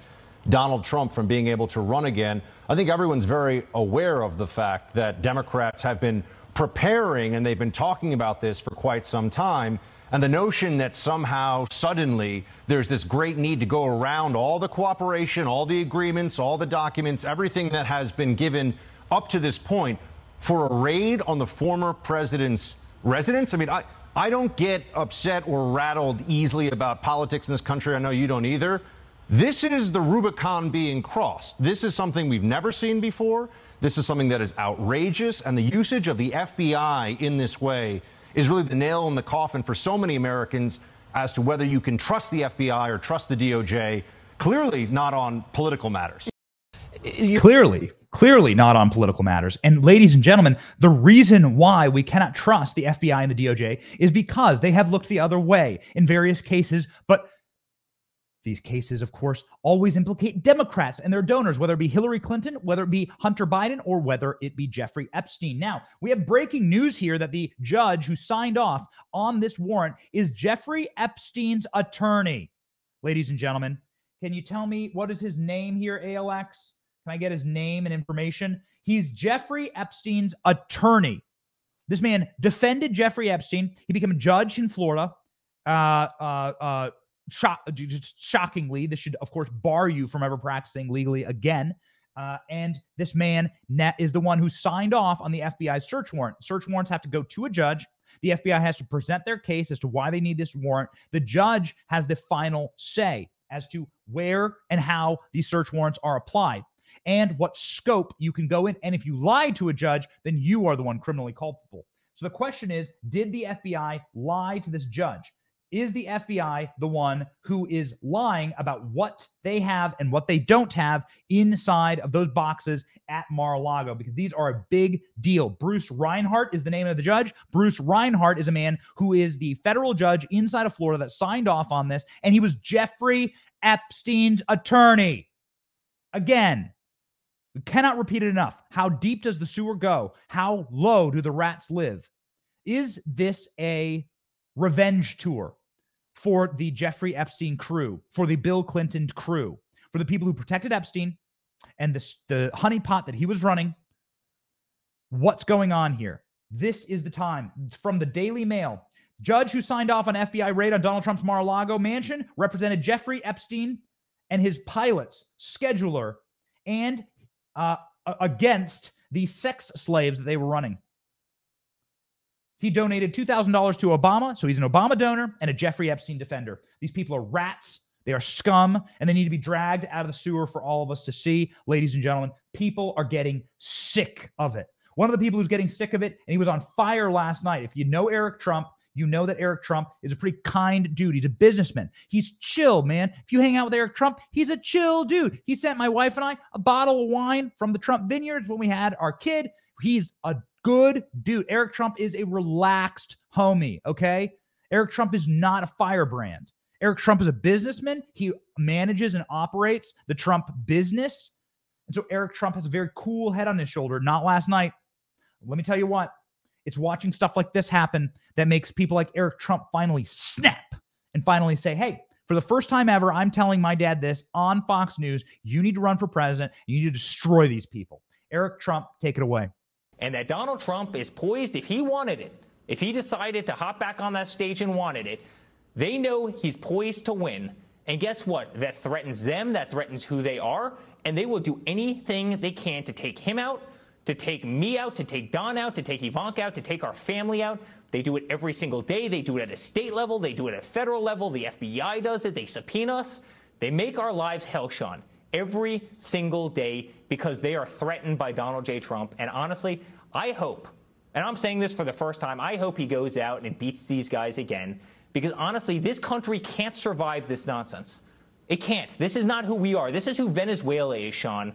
Donald Trump from being able to run again. I think everyone's very aware of the fact that Democrats have been preparing and they've been talking about this for quite some time. And the notion that somehow, suddenly, there's this great need to go around all the cooperation, all the agreements, all the documents, everything that has been given up to this point for a raid on the former president's residence. I mean, I, I don't get upset or rattled easily about politics in this country. I know you don't either. This is the Rubicon being crossed. This is something we've never seen before. This is something that is outrageous. And the usage of the FBI in this way is really the nail in the coffin for so many Americans as to whether you can trust the FBI or trust the DOJ. Clearly, not on political matters. Clearly, clearly not on political matters. And ladies and gentlemen, the reason why we cannot trust the FBI and the DOJ is because they have looked the other way in various cases, but these cases, of course, always implicate Democrats and their donors, whether it be Hillary Clinton, whether it be Hunter Biden, or whether it be Jeffrey Epstein. Now, we have breaking news here that the judge who signed off on this warrant is Jeffrey Epstein's attorney. Ladies and gentlemen, can you tell me what is his name here, ALX? Can I get his name and information? He's Jeffrey Epstein's attorney. This man defended Jeffrey Epstein. He became a judge in Florida. Uh, uh, uh, shock, just shockingly, this should, of course, bar you from ever practicing legally again. Uh, and this man is the one who signed off on the FBI search warrant. Search warrants have to go to a judge. The FBI has to present their case as to why they need this warrant. The judge has the final say as to where and how these search warrants are applied and what scope you can go in. And if you lie to a judge, then you are the one criminally culpable. So the question is Did the FBI lie to this judge? Is the FBI the one who is lying about what they have and what they don't have inside of those boxes at Mar a Lago? Because these are a big deal. Bruce Reinhart is the name of the judge. Bruce Reinhart is a man who is the federal judge inside of Florida that signed off on this, and he was Jeffrey Epstein's attorney. Again, we cannot repeat it enough. How deep does the sewer go? How low do the rats live? Is this a revenge tour for the Jeffrey Epstein crew, for the Bill Clinton crew, for the people who protected Epstein and the, the honeypot that he was running. What's going on here? This is the time from the Daily Mail. Judge who signed off on FBI raid on Donald Trump's Mar-a-Lago mansion represented Jeffrey Epstein and his pilots, scheduler, and uh, against the sex slaves that they were running. He donated $2,000 to Obama, so he's an Obama donor and a Jeffrey Epstein defender. These people are rats. They are scum, and they need to be dragged out of the sewer for all of us to see. Ladies and gentlemen, people are getting sick of it. One of the people who's getting sick of it, and he was on fire last night. If you know Eric Trump, you know that Eric Trump is a pretty kind dude. He's a businessman. He's chill, man. If you hang out with Eric Trump, he's a chill dude. He sent my wife and I a bottle of wine from the Trump vineyards when we had our kid. He's a good dude. Eric Trump is a relaxed homie, okay? Eric Trump is not a firebrand. Eric Trump is a businessman. He manages and operates the Trump business. And so Eric Trump has a very cool head on his shoulder, not last night. Let me tell you what, it's watching stuff like this happen that makes people like Eric Trump finally snap and finally say, hey, for the first time ever, I'm telling my dad this on Fox News. You need to run for president. You need to destroy these people. Eric Trump, take it away. And that Donald Trump is poised, if he wanted it, if he decided to hop back on that stage and wanted it, they know he's poised to win. And guess what? That threatens them, that threatens who they are, and they will do anything they can to take him out, to take me out, to take Don out, to take Ivanka out, to take our family out. They do it every single day. They do it at a state level. They do it at a federal level. The FBI does it. They subpoena us. They make our lives hell, Sean, every single day because they are threatened by Donald J. Trump. And honestly, I hope, and I'm saying this for the first time, I hope he goes out and beats these guys again because honestly, this country can't survive this nonsense. It can't. This is not who we are. This is who Venezuela is, Sean.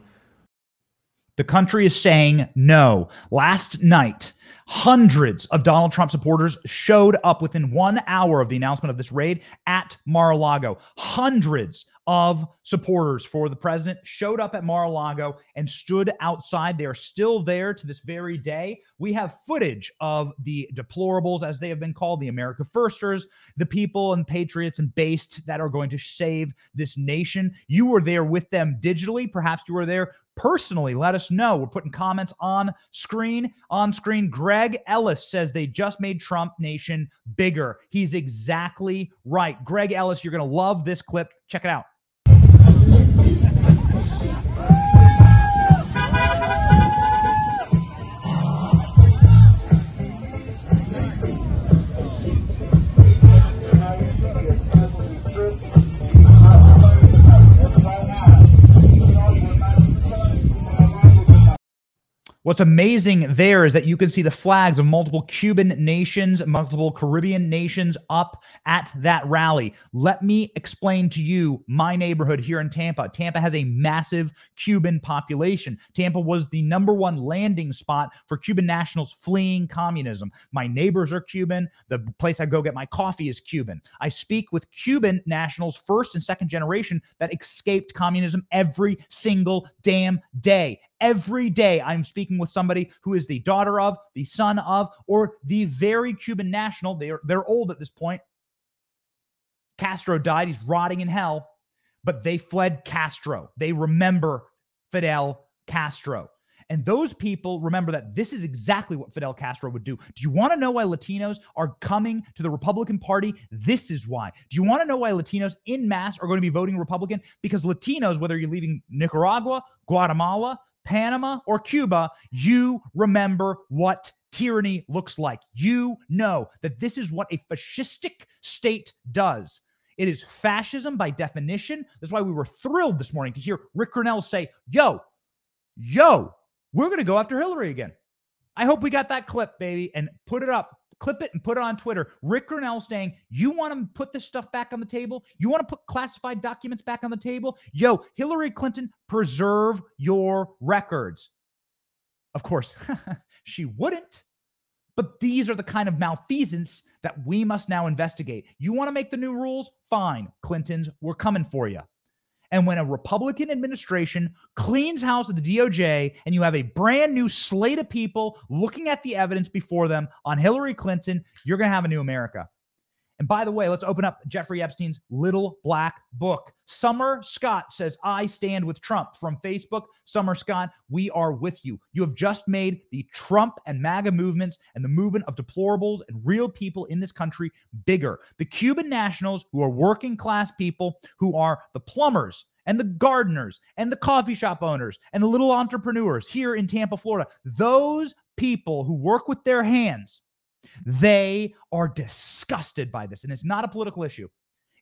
The country is saying no. Last night, hundreds of Donald Trump supporters showed up within one hour of the announcement of this raid at Mar a Lago. Hundreds of supporters for the president showed up at Mar a Lago and stood outside. They are still there to this very day. We have footage of the deplorables, as they have been called, the America Firsters, the people and patriots and based that are going to save this nation. You were there with them digitally. Perhaps you were there personally. Let us know. We're putting comments on screen. On screen, Greg Ellis says they just made Trump Nation bigger. He's exactly right. Greg Ellis, you're going to love this clip. Check it out. What's amazing there is that you can see the flags of multiple Cuban nations, multiple Caribbean nations up at that rally. Let me explain to you my neighborhood here in Tampa. Tampa has a massive Cuban population. Tampa was the number one landing spot for Cuban nationals fleeing communism. My neighbors are Cuban. The place I go get my coffee is Cuban. I speak with Cuban nationals, first and second generation, that escaped communism every single damn day. Every day, I'm speaking with somebody who is the daughter of, the son of, or the very Cuban national. They're, they're old at this point. Castro died. He's rotting in hell, but they fled Castro. They remember Fidel Castro. And those people remember that this is exactly what Fidel Castro would do. Do you want to know why Latinos are coming to the Republican Party? This is why. Do you want to know why Latinos in mass are going to be voting Republican? Because Latinos, whether you're leaving Nicaragua, Guatemala, Panama, or Cuba, you remember what tyranny looks like. You know that this is what a fascistic state does. It is fascism by definition. That's why we were thrilled this morning to hear Ric Grenell say, Yo, yo, we're going to go after Hillary again. I hope we got that clip, baby, and put it up clip it and put it on Twitter. Ric Grenell saying, You want to put this stuff back on the table? You want to put classified documents back on the table? Yo, Hillary Clinton, preserve your records. Of course, [laughs] she wouldn't. But these are the kind of malfeasance that we must now investigate. You want to make the new rules? Fine, Clintons, we're coming for you. And when a Republican administration cleans house at the DOJ and you have a brand new slate of people looking at the evidence before them on Hillary Clinton, you're going to have a new America. And by the way, let's open up Jeffrey Epstein's little black book. Summer Scott says, I stand with Trump from Facebook. Summer Scott, we are with you. You have just made the Trump and MAGA movements and the movement of deplorables and real people in this country bigger. The Cuban nationals, who are working class people, who are the plumbers and the gardeners and the coffee shop owners and the little entrepreneurs here in Tampa, Florida, those people who work with their hands they are disgusted by this. And it's not a political issue.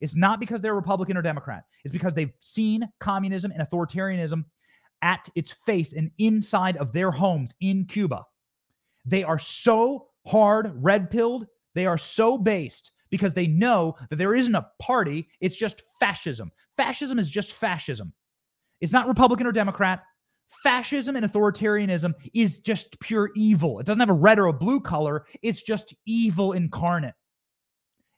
It's not because they're Republican or Democrat. It's because they've seen communism and authoritarianism at its face and inside of their homes in Cuba. They are so hard red pilled. They are so based because they know that there isn't a party. It's just fascism. Fascism is just fascism. It's not Republican or Democrat fascism and authoritarianism is just pure evil. It doesn't have a red or a blue color, it's just evil incarnate.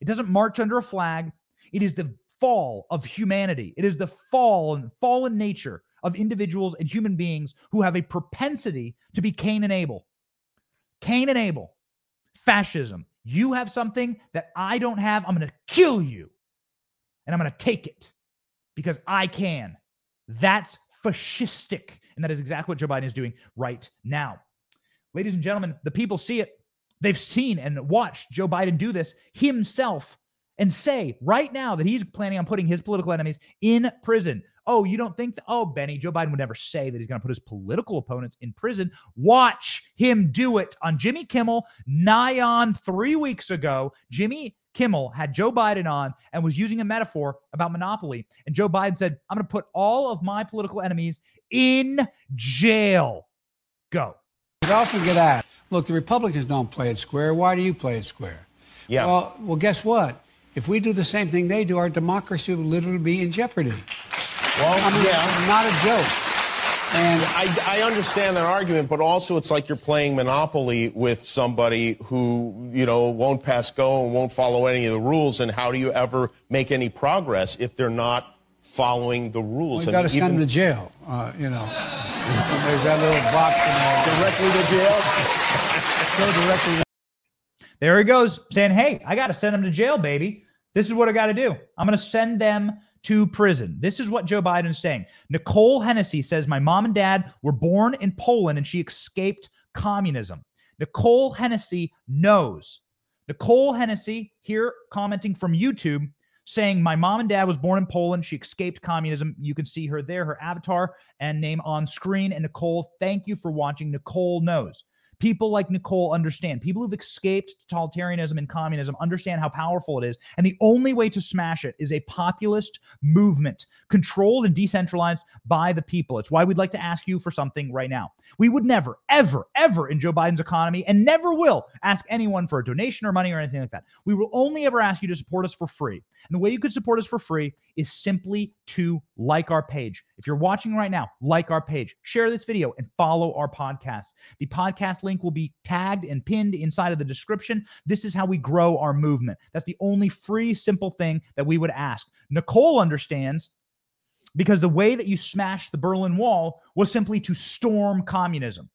It doesn't march under a flag. It is the fall of humanity. It is the fall and fallen nature of individuals and human beings who have a propensity to be Cain and Abel. Cain and Abel, fascism. You have something that I don't have. I'm going to kill you and I'm going to take it because I can. That's fascistic. And that is exactly what Joe Biden is doing right now. Ladies and gentlemen, the people see it. They've seen and watched Joe Biden do this himself and say right now that he's planning on putting his political enemies in prison. Oh, you don't think, that, oh, Benny, Joe Biden would never say that he's going to put his political opponents in prison. Watch him do it on Jimmy Kimmel, nigh on three weeks ago. Jimmy Kimmel had Joe Biden on and was using a metaphor about monopoly. And Joe Biden said, I'm going to put all of my political enemies in jail. Go. I often get asked, look, the Republicans don't play it square. Why do you play it square? Yeah. Well, well, guess what? If we do the same thing they do, our democracy will literally be in jeopardy. Well, I mean, yeah. not a joke. And I, I understand that argument, but also it's like you're playing Monopoly with somebody who, you know, won't pass go and won't follow any of the rules. And how do you ever make any progress if they're not following the rules? Well, you got to send them to jail, uh, you know. There's that little box in there. Directly to jail? Go directly to there he goes saying, Hey, I got to send them to jail, baby. This is what I got to do. I'm going to send them to prison. This is what Joe Biden is saying. Nicole Hennessy says, My mom and dad were born in Poland and she escaped communism. Nicole Hennessy knows. Nicole Hennessy here commenting from YouTube saying, My mom and dad was born in Poland. She escaped communism. You can see her there, her avatar and name on screen. And Nicole, thank you for watching. Nicole knows. People like Nicole understand. People who've escaped totalitarianism and communism understand how powerful it is. And the only way to smash it is a populist movement controlled and decentralized by the people. It's why we'd like to ask you for something right now. We would never, ever, ever in Joe Biden's economy and never will ask anyone for a donation or money or anything like that. We will only ever ask you to support us for free. And the way you could support us for free is simply to like our page. If you're watching right now, like our page, share this video, and follow our podcast. The podcast link will be tagged and pinned inside of the description. This is how we grow our movement. That's the only free, simple thing that we would ask. Nicole understands because the way that you smashed the Berlin Wall was simply to storm communism.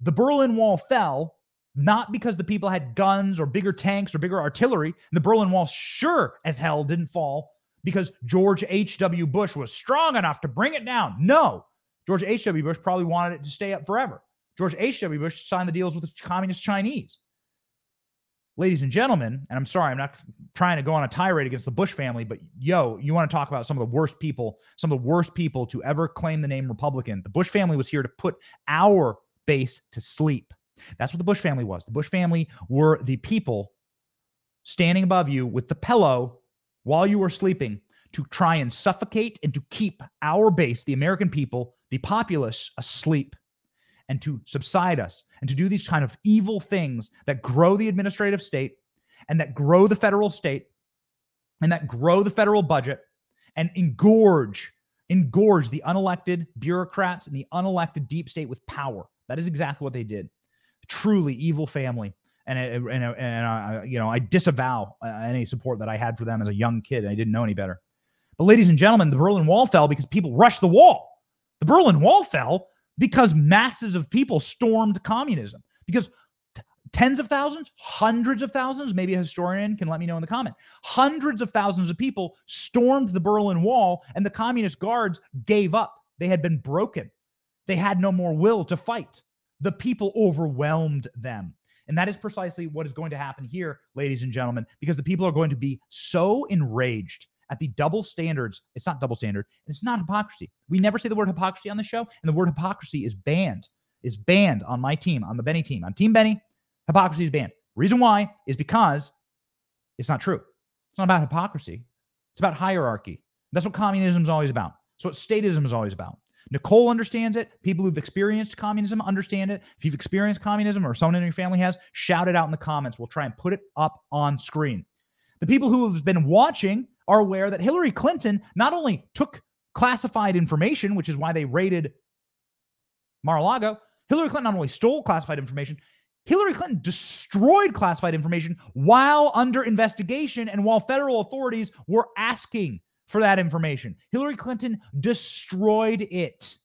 The Berlin Wall fell not because the people had guns or bigger tanks or bigger artillery. The Berlin Wall sure as hell didn't fall because George H.W. Bush was strong enough to bring it down. No, George H.W. Bush probably wanted it to stay up forever. George H.W. Bush signed the deals with the communist Chinese. Ladies and gentlemen, and I'm sorry, I'm not trying to go on a tirade against the Bush family, but yo, you want to talk about some of the worst people, some of the worst people to ever claim the name Republican. The Bush family was here to put our base to sleep. That's what the Bush family was. The Bush family were the people standing above you with the pillow while you were sleeping to try and suffocate and to keep our base, the American people, the populace, asleep and to subside us and to do these kind of evil things that grow the administrative state and that grow the federal state and that grow the federal budget and engorge engorge the unelected bureaucrats and the unelected deep state with power. That is exactly what they did. Truly evil family and and and I, you know I disavow uh, any support that I had for them as a young kid. I didn't know any better. But ladies and gentlemen, the Berlin Wall fell because people rushed the wall. The Berlin Wall fell because masses of people stormed communism. Because t- tens of thousands, hundreds of thousands, maybe a historian can let me know in the comment. Hundreds of thousands of people stormed the Berlin Wall, and the communist guards gave up. They had been broken. They had no more will to fight. The people overwhelmed them. And that is precisely what is going to happen here, ladies and gentlemen, because the people are going to be so enraged at the double standards. It's not double standard, and it's not hypocrisy. We never say the word hypocrisy on the show, and the word hypocrisy is banned, is banned on my team, on the Benny team. On Team Benny, hypocrisy is banned. Reason why is because it's not true. It's not about hypocrisy. It's about hierarchy. That's what communism is always about. It's what statism is always about. Nicole understands it. People who've experienced communism understand it. If you've experienced communism or someone in your family has, shout it out in the comments. We'll try and put it up on screen. The people who have been watching are aware that Hillary Clinton not only took classified information, which is why they raided Mar a Lago, Hillary Clinton not only stole classified information, Hillary Clinton destroyed classified information while under investigation and while federal authorities were asking for that information. Hillary Clinton destroyed it.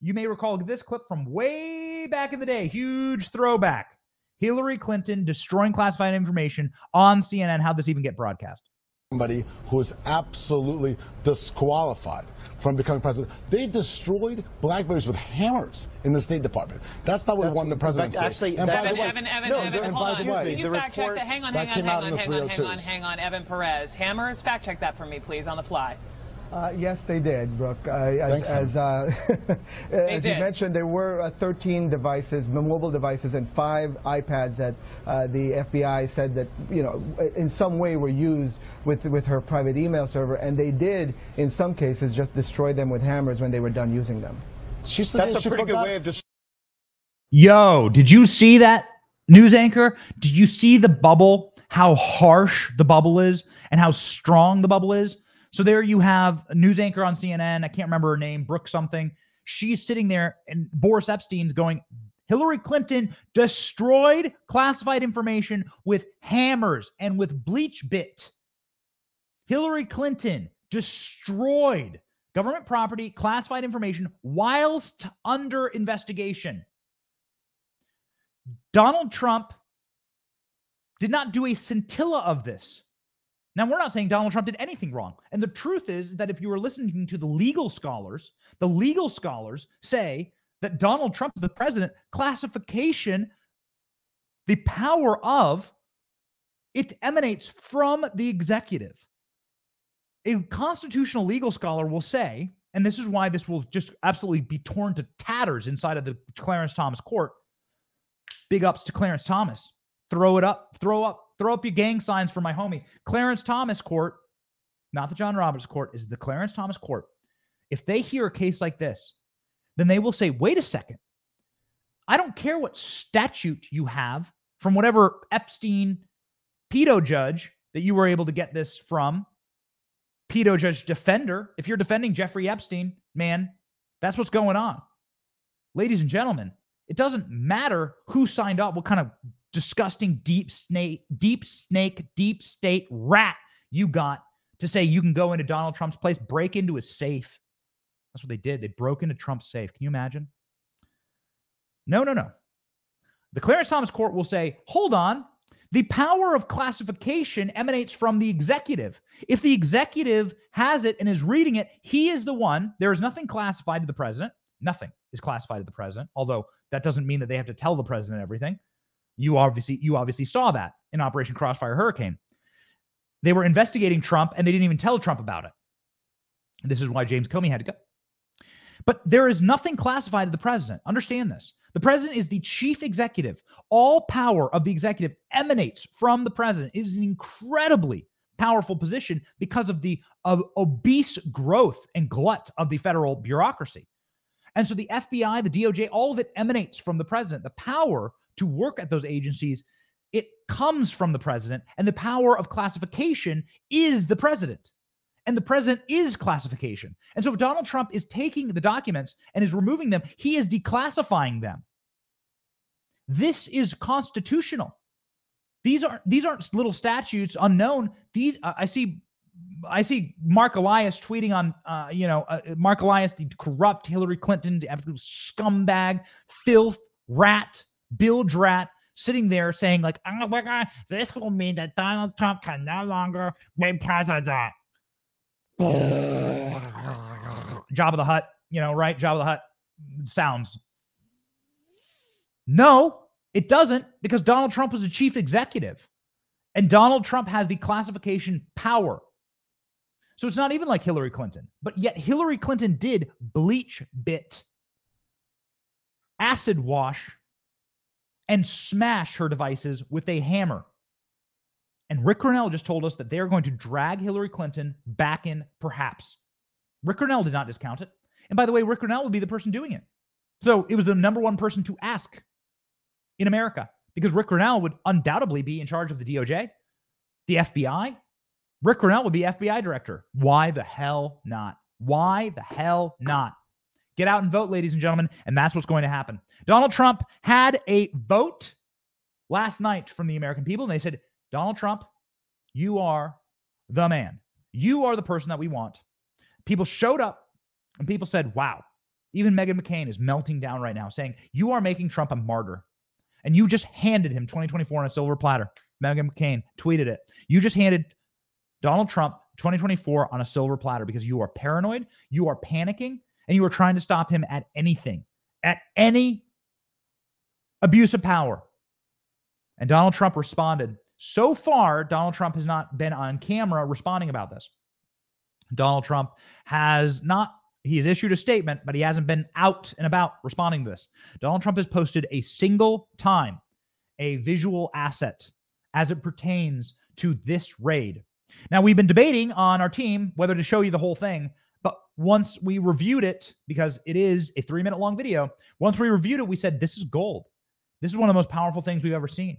You may recall this clip from way back in the day, huge throwback. Hillary Clinton destroying classified information on CNN. How'd this even get broadcast? Somebody who is absolutely disqualified from becoming president. They destroyed Blackberries with hammers in the State Department. That's not what That's, we want the president to Actually, and Evan, by the way, Evan, Evan, no, Evan, and hold by on. the way, Can you the fact check report that? Hang on, hang on, came hang out on, in the hang on, hang on, oh hang on. Evan Perez. Hammers, fact check that for me, please, on the fly. Uh, yes, they did, Brooke. Uh, as Thanks, as, uh, [laughs] as you did. mentioned, there were uh, 13 devices, mobile devices, and five iPads that uh, the FBI said that you know in some way were used with with her private email server, and they did in some cases just destroy them with hammers when they were done using them. She said That's a she pretty good way of just. Yo, did you see that news anchor? Did you see the bubble? How harsh the bubble is and how strong the bubble is? So there you have a news anchor on CNN. I can't remember her name, Brooke something. She's sitting there and Boris Epshteyn's going, Hillary Clinton destroyed classified information with hammers and with BleachBit. Hillary Clinton destroyed government property, classified information whilst under investigation. Donald Trump did not do a scintilla of this. Now, we're not saying Donald Trump did anything wrong. And the truth is that if you were listening to the legal scholars, the legal scholars say that Donald Trump the president, classification, the power of it emanates from the executive. A constitutional legal scholar will say, and this is why this will just absolutely be torn to tatters inside of the Clarence Thomas court. Big ups to Clarence Thomas. Throw it up, throw up, throw up your gang signs for my homie. Clarence Thomas court, not the John Roberts court, is the Clarence Thomas court. If they hear a case like this, then they will say, wait a second. I don't care what statute you have from whatever Epstein pedo judge that you were able to get this from, pedo judge defender. If you're defending Jeffrey Epstein, man, that's what's going on. Ladies and gentlemen, it doesn't matter who signed up, what kind of disgusting deep snake, deep snake, deep state rat you got to say you can go into Donald Trump's place, break into his safe. That's what they did. They broke into Trump's safe. Can you imagine? No, no, no. The Clarence Thomas court will say, hold on. The power of classification emanates from the executive. If the executive has it and is reading it, he is the one. There is nothing classified to the president. Nothing is classified to the president, although that doesn't mean that they have to tell the president everything. You obviously you obviously saw that in Operation Crossfire Hurricane. They were investigating Trump and they didn't even tell Trump about it. This is why James Comey had to go. But there is nothing classified to the president. Understand this. The president is the chief executive. All power of the executive emanates from the president. It is an incredibly powerful position because of the uh, obese growth and glut of the federal bureaucracy. And so the FBI, the DOJ, all of it emanates from the president. The power to work at those agencies, it comes from the president, and the power of classification is the president. And the president is classification. And so if Donald Trump is taking the documents and is removing them, he is declassifying them. This is constitutional. These aren't these aren't little statutes unknown. These uh, I see I see Mark Elias tweeting on, uh, you know, uh, Mark Elias, the corrupt Hillary Clinton, the absolute scumbag, filth, rat, bilge rat, sitting there saying like, "Oh my God, this will mean that Donald Trump can no longer be president." [sighs] Jabba the Hutt, you know, right? Jabba the Hutt sounds. No, it doesn't, because Donald Trump was the chief executive, and Donald Trump has the classification power. So it's not even like Hillary Clinton, but yet Hillary Clinton did bleach bit, acid wash, and smash her devices with a hammer. And Ric Grenell just told us that they are going to drag Hillary Clinton back in, perhaps. Ric Grenell did not discount it. And by the way, Ric Grenell would be the person doing it. So it was the number one person to ask in America because Ric Grenell would undoubtedly be in charge of the DOJ, the FBI. Ric Grenell would be FBI director. Why the hell not? Why the hell not? Get out and vote, ladies and gentlemen. And that's what's going to happen. Donald Trump had a vote last night from the American people, and they said, Donald Trump, you are the man. You are the person that we want. People showed up and people said, wow, Even Meghan McCain is melting down right now, saying, You are making Trump a martyr. And you just handed him 2024 on a silver platter. Meghan McCain tweeted it. You just handed Donald Trump 2024 on a silver platter because you are paranoid, you are panicking, and you are trying to stop him at anything, at any abuse of power. And Donald Trump responded. So far, Donald Trump has not been on camera responding about this. Donald Trump has not he has issued a statement, but he hasn't been out and about responding to this. Donald Trump has posted a single time a visual asset as it pertains to this raid. Now, we've been debating on our team whether to show you the whole thing, but once we reviewed it, because it is a three minute long video, once we reviewed it, we said, this is gold. This is one of the most powerful things we've ever seen.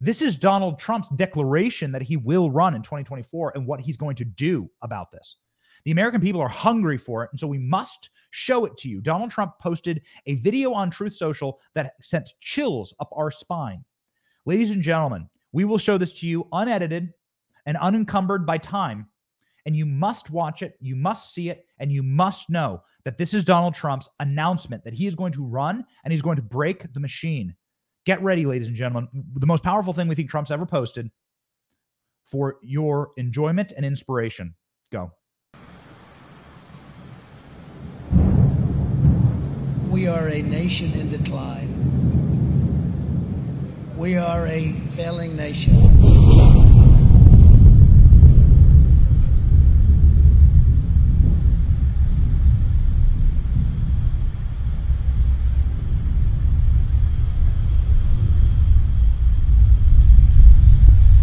This is Donald Trump's declaration that he will run in 2024 and what he's going to do about this. The American people are hungry for it, and so we must show it to you. Donald Trump posted a video on Truth Social that sent chills up our spine. Ladies and gentlemen, we will show this to you unedited and unencumbered by time. And you must watch it, you must see it, and you must know that this is Donald Trump's announcement that he is going to run and he's going to break the machine. Get ready, ladies and gentlemen. The most powerful thing we think Trump's ever posted for your enjoyment and inspiration. Go. We are a nation in decline. We are a failing nation.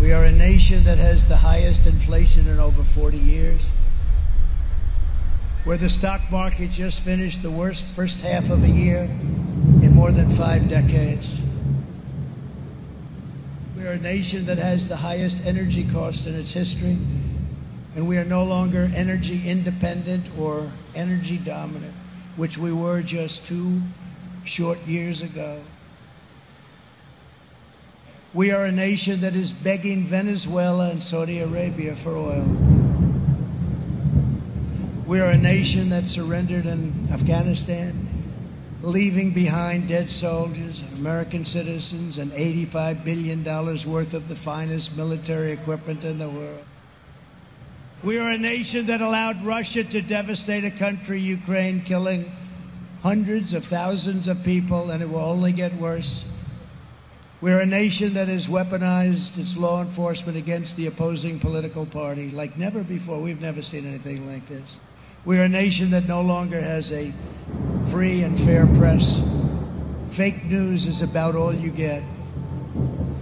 We are a nation that has the highest inflation in over 40 years where the stock market just finished the worst first half of a year in more than five decades. We are a nation that has the highest energy cost in its history, and we are no longer energy independent or energy dominant, which we were just two short years ago. We are a nation that is begging Venezuela and Saudi Arabia for oil. We are a nation that surrendered in Afghanistan, leaving behind dead soldiers, and American citizens, and $85 billion worth of the finest military equipment in the world. We are a nation that allowed Russia to devastate a country, Ukraine, killing hundreds of thousands of people, and it will only get worse. We're a nation that has weaponized its law enforcement against the opposing political party like never before. We've never seen anything like this. We're a nation that no longer has a free and fair press. Fake news is about all you get.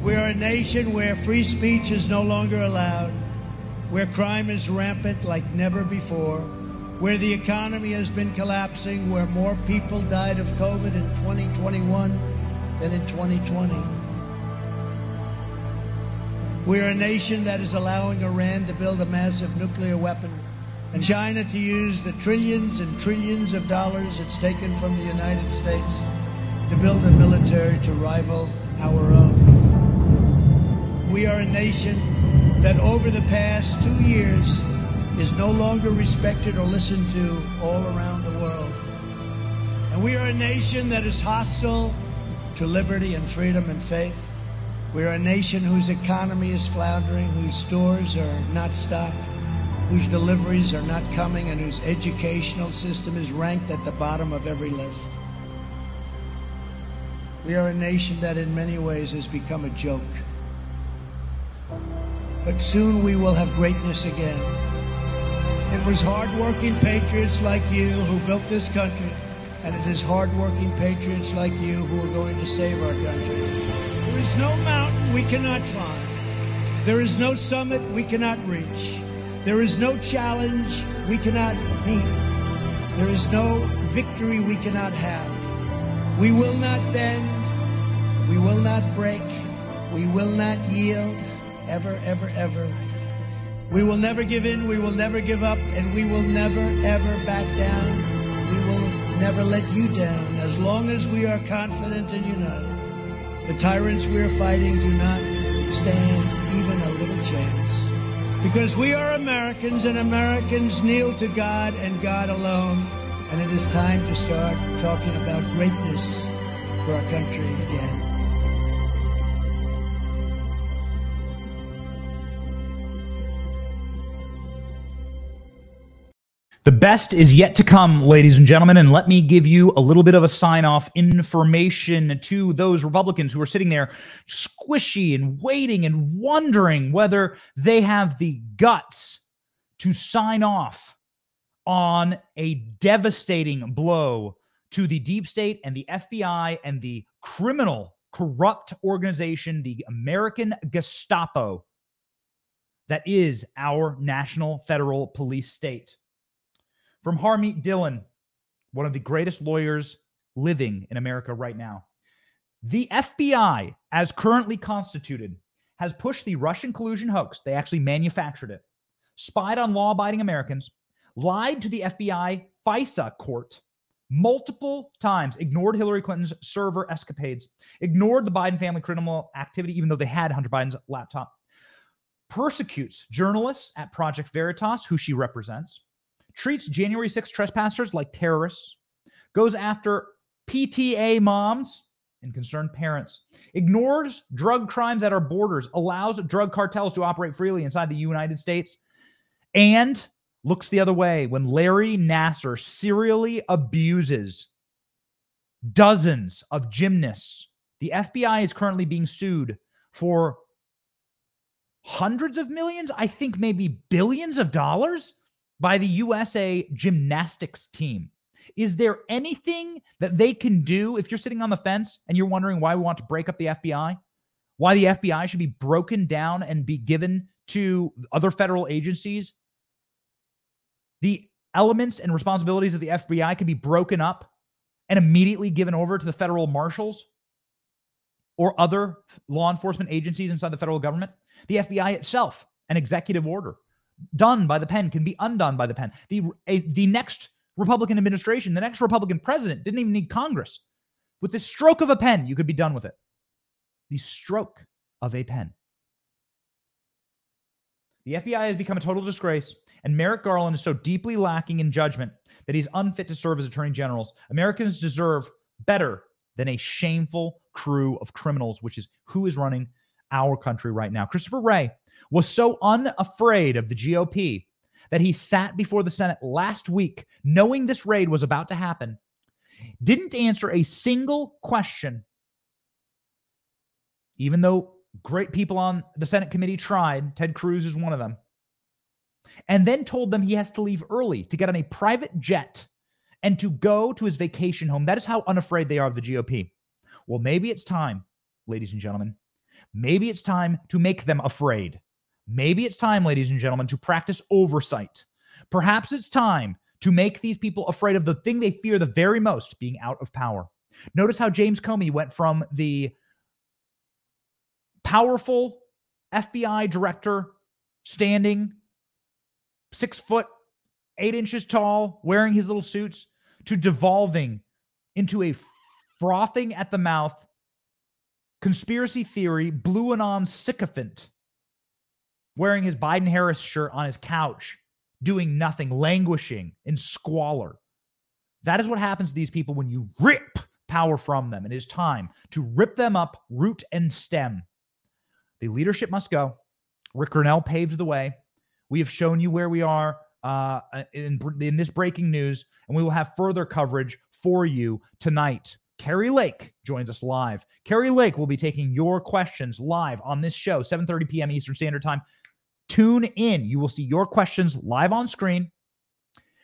We are a nation where free speech is no longer allowed, where crime is rampant like never before, where the economy has been collapsing, where more people died of COVID in 2021 than in 2020. We are a nation that is allowing Iran to build a massive nuclear weapon and China to use the trillions and trillions of dollars it's taken from the United States to build a military to rival our own. We are a nation that over the past two years is no longer respected or listened to all around the world. And we are a nation that is hostile to liberty and freedom and faith. We are a nation whose economy is floundering, whose stores are not stocked whose deliveries are not coming and whose educational system is ranked at the bottom of every list. We are a nation that in many ways has become a joke. But soon we will have greatness again. It was hardworking patriots like you who built this country, and it is hardworking patriots like you who are going to save our country. There is no mountain we cannot climb. There is no summit we cannot reach. There is no challenge we cannot meet. There is no victory we cannot have. We will not bend. We will not break. We will not yield ever, ever, ever. We will never give in. We will never give up. And we will never, ever back down. We will never let you down as long as we are confident and united. The tyrants we are fighting do not stand even a little chance. Because we are Americans and Americans kneel to God and God alone. And it is time to start talking about greatness for our country again. The best is yet to come, ladies and gentlemen. And let me give you a little bit of a sign off information to those Republicans who are sitting there squishy and waiting and wondering whether they have the guts to sign off on a devastating blow to the deep state and the FBI and the criminal, corrupt organization, the American Gestapo, that is our national federal police state. From Harmeet Dhillon, one of the greatest lawyers living in America right now. The FBI, as currently constituted, has pushed the Russian collusion hoax. They actually manufactured it, spied on law abiding Americans, lied to the FBI FISA court multiple times, ignored Hillary Clinton's server escapades, ignored the Biden family criminal activity, even though they had Hunter Biden's laptop, persecutes journalists at Project Veritas, who she represents, treats January 6 trespassers like terrorists, goes after PTA moms and concerned parents, ignores drug crimes at our borders, allows drug cartels to operate freely inside the United States, and looks the other way when Larry Nassar serially abuses dozens of gymnasts. The FBI is currently being sued for hundreds of millions, I think maybe billions of dollars by the USA gymnastics team. Is there anything that they can do if you're sitting on the fence and you're wondering why we want to break up the FBI? Why the FBI should be broken down and be given to other federal agencies? The elements and responsibilities of the FBI can be broken up and immediately given over to the federal marshals or other law enforcement agencies inside the federal government. The FBI itself, an executive order done by the pen can be undone by the pen. The a, the next Republican administration, the next Republican president didn't even need Congress. With the stroke of a pen, you could be done with it. The stroke of a pen. The FBI has become a total disgrace, and Merrick Garland is so deeply lacking in judgment that he's unfit to serve as attorney generals. Americans deserve better than a shameful crew of criminals, which is who is running our country right now. Christopher Wray was so unafraid of the GOP that he sat before the Senate last week, knowing this raid was about to happen, didn't answer a single question, even though great people on the Senate committee tried. Ted Cruz is one of them. And then told them he has to leave early to get on a private jet and to go to his vacation home. That is how unafraid they are of the GOP. Well, maybe it's time, ladies and gentlemen. Maybe it's time to make them afraid. Maybe it's time, ladies and gentlemen, to practice oversight. Perhaps it's time to make these people afraid of the thing they fear the very most being out of power. Notice how James Comey went from the powerful FBI director standing six foot, eight inches tall, wearing his little suits, to devolving into a frothing at the mouth conspiracy theory, BlueAnon sycophant wearing his Biden Harris shirt on his couch, doing nothing, languishing in squalor. That is what happens to these people when you rip power from them. It is time to rip them up, root and stem. The leadership must go. Ric Grenell paved the way. We have shown you where we are uh, in, in this breaking news, and we will have further coverage for you tonight. Kari Lake joins us live. Kari Lake will be taking your questions live on this show, 7:30 p.m. Eastern Standard Time. Tune in. You will see your questions live on screen.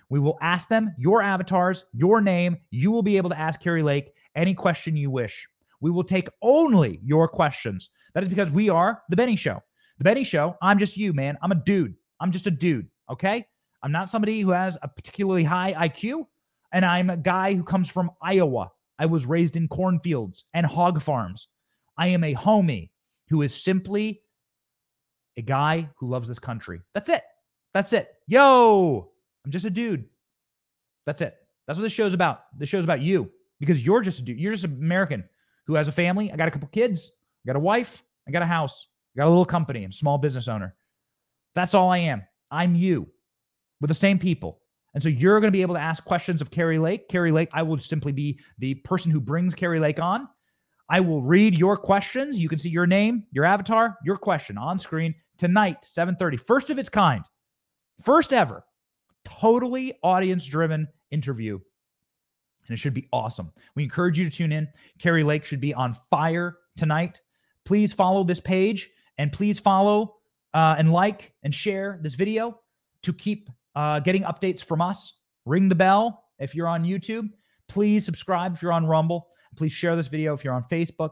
We will ask them your avatars, your name. You will be able to ask Kari Lake any question you wish. We will take only your questions. That is because we are the Benny Show. The Benny Show, I'm just you, man. I'm a dude. I'm just a dude. Okay. I'm not somebody who has a particularly high IQ, and I'm a guy who comes from Iowa. I was raised in cornfields and hog farms. I am a homie who is simply a guy who loves this country. That's it. That's it. Yo, I'm just a dude. That's it. That's what this show's about. This show's about you because you're just a dude. You're just an American who has a family. I got a couple kids. I got a wife. I got a house. I got a little company. I'm a small business owner. That's all I am. I'm you with the same people. And so you're going to be able to ask questions of Kari Lake. Kari Lake, I will simply be the person who brings Kari Lake on. I will read your questions. You can see your name, your avatar, your question on screen tonight, 7:30. First of its kind. First ever. Totally audience driven interview. And it should be awesome. We encourage you to tune in. Kari Lake should be on fire tonight. Please follow this page and please follow uh, and like and share this video to keep uh, getting updates from us. Ring the bell if you're on YouTube. Please subscribe if you're on Rumble. Please share this video if you're on Facebook.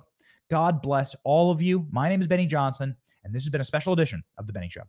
God bless all of you. My name is Benny Johnson, and this has been a special edition of The Benny Show.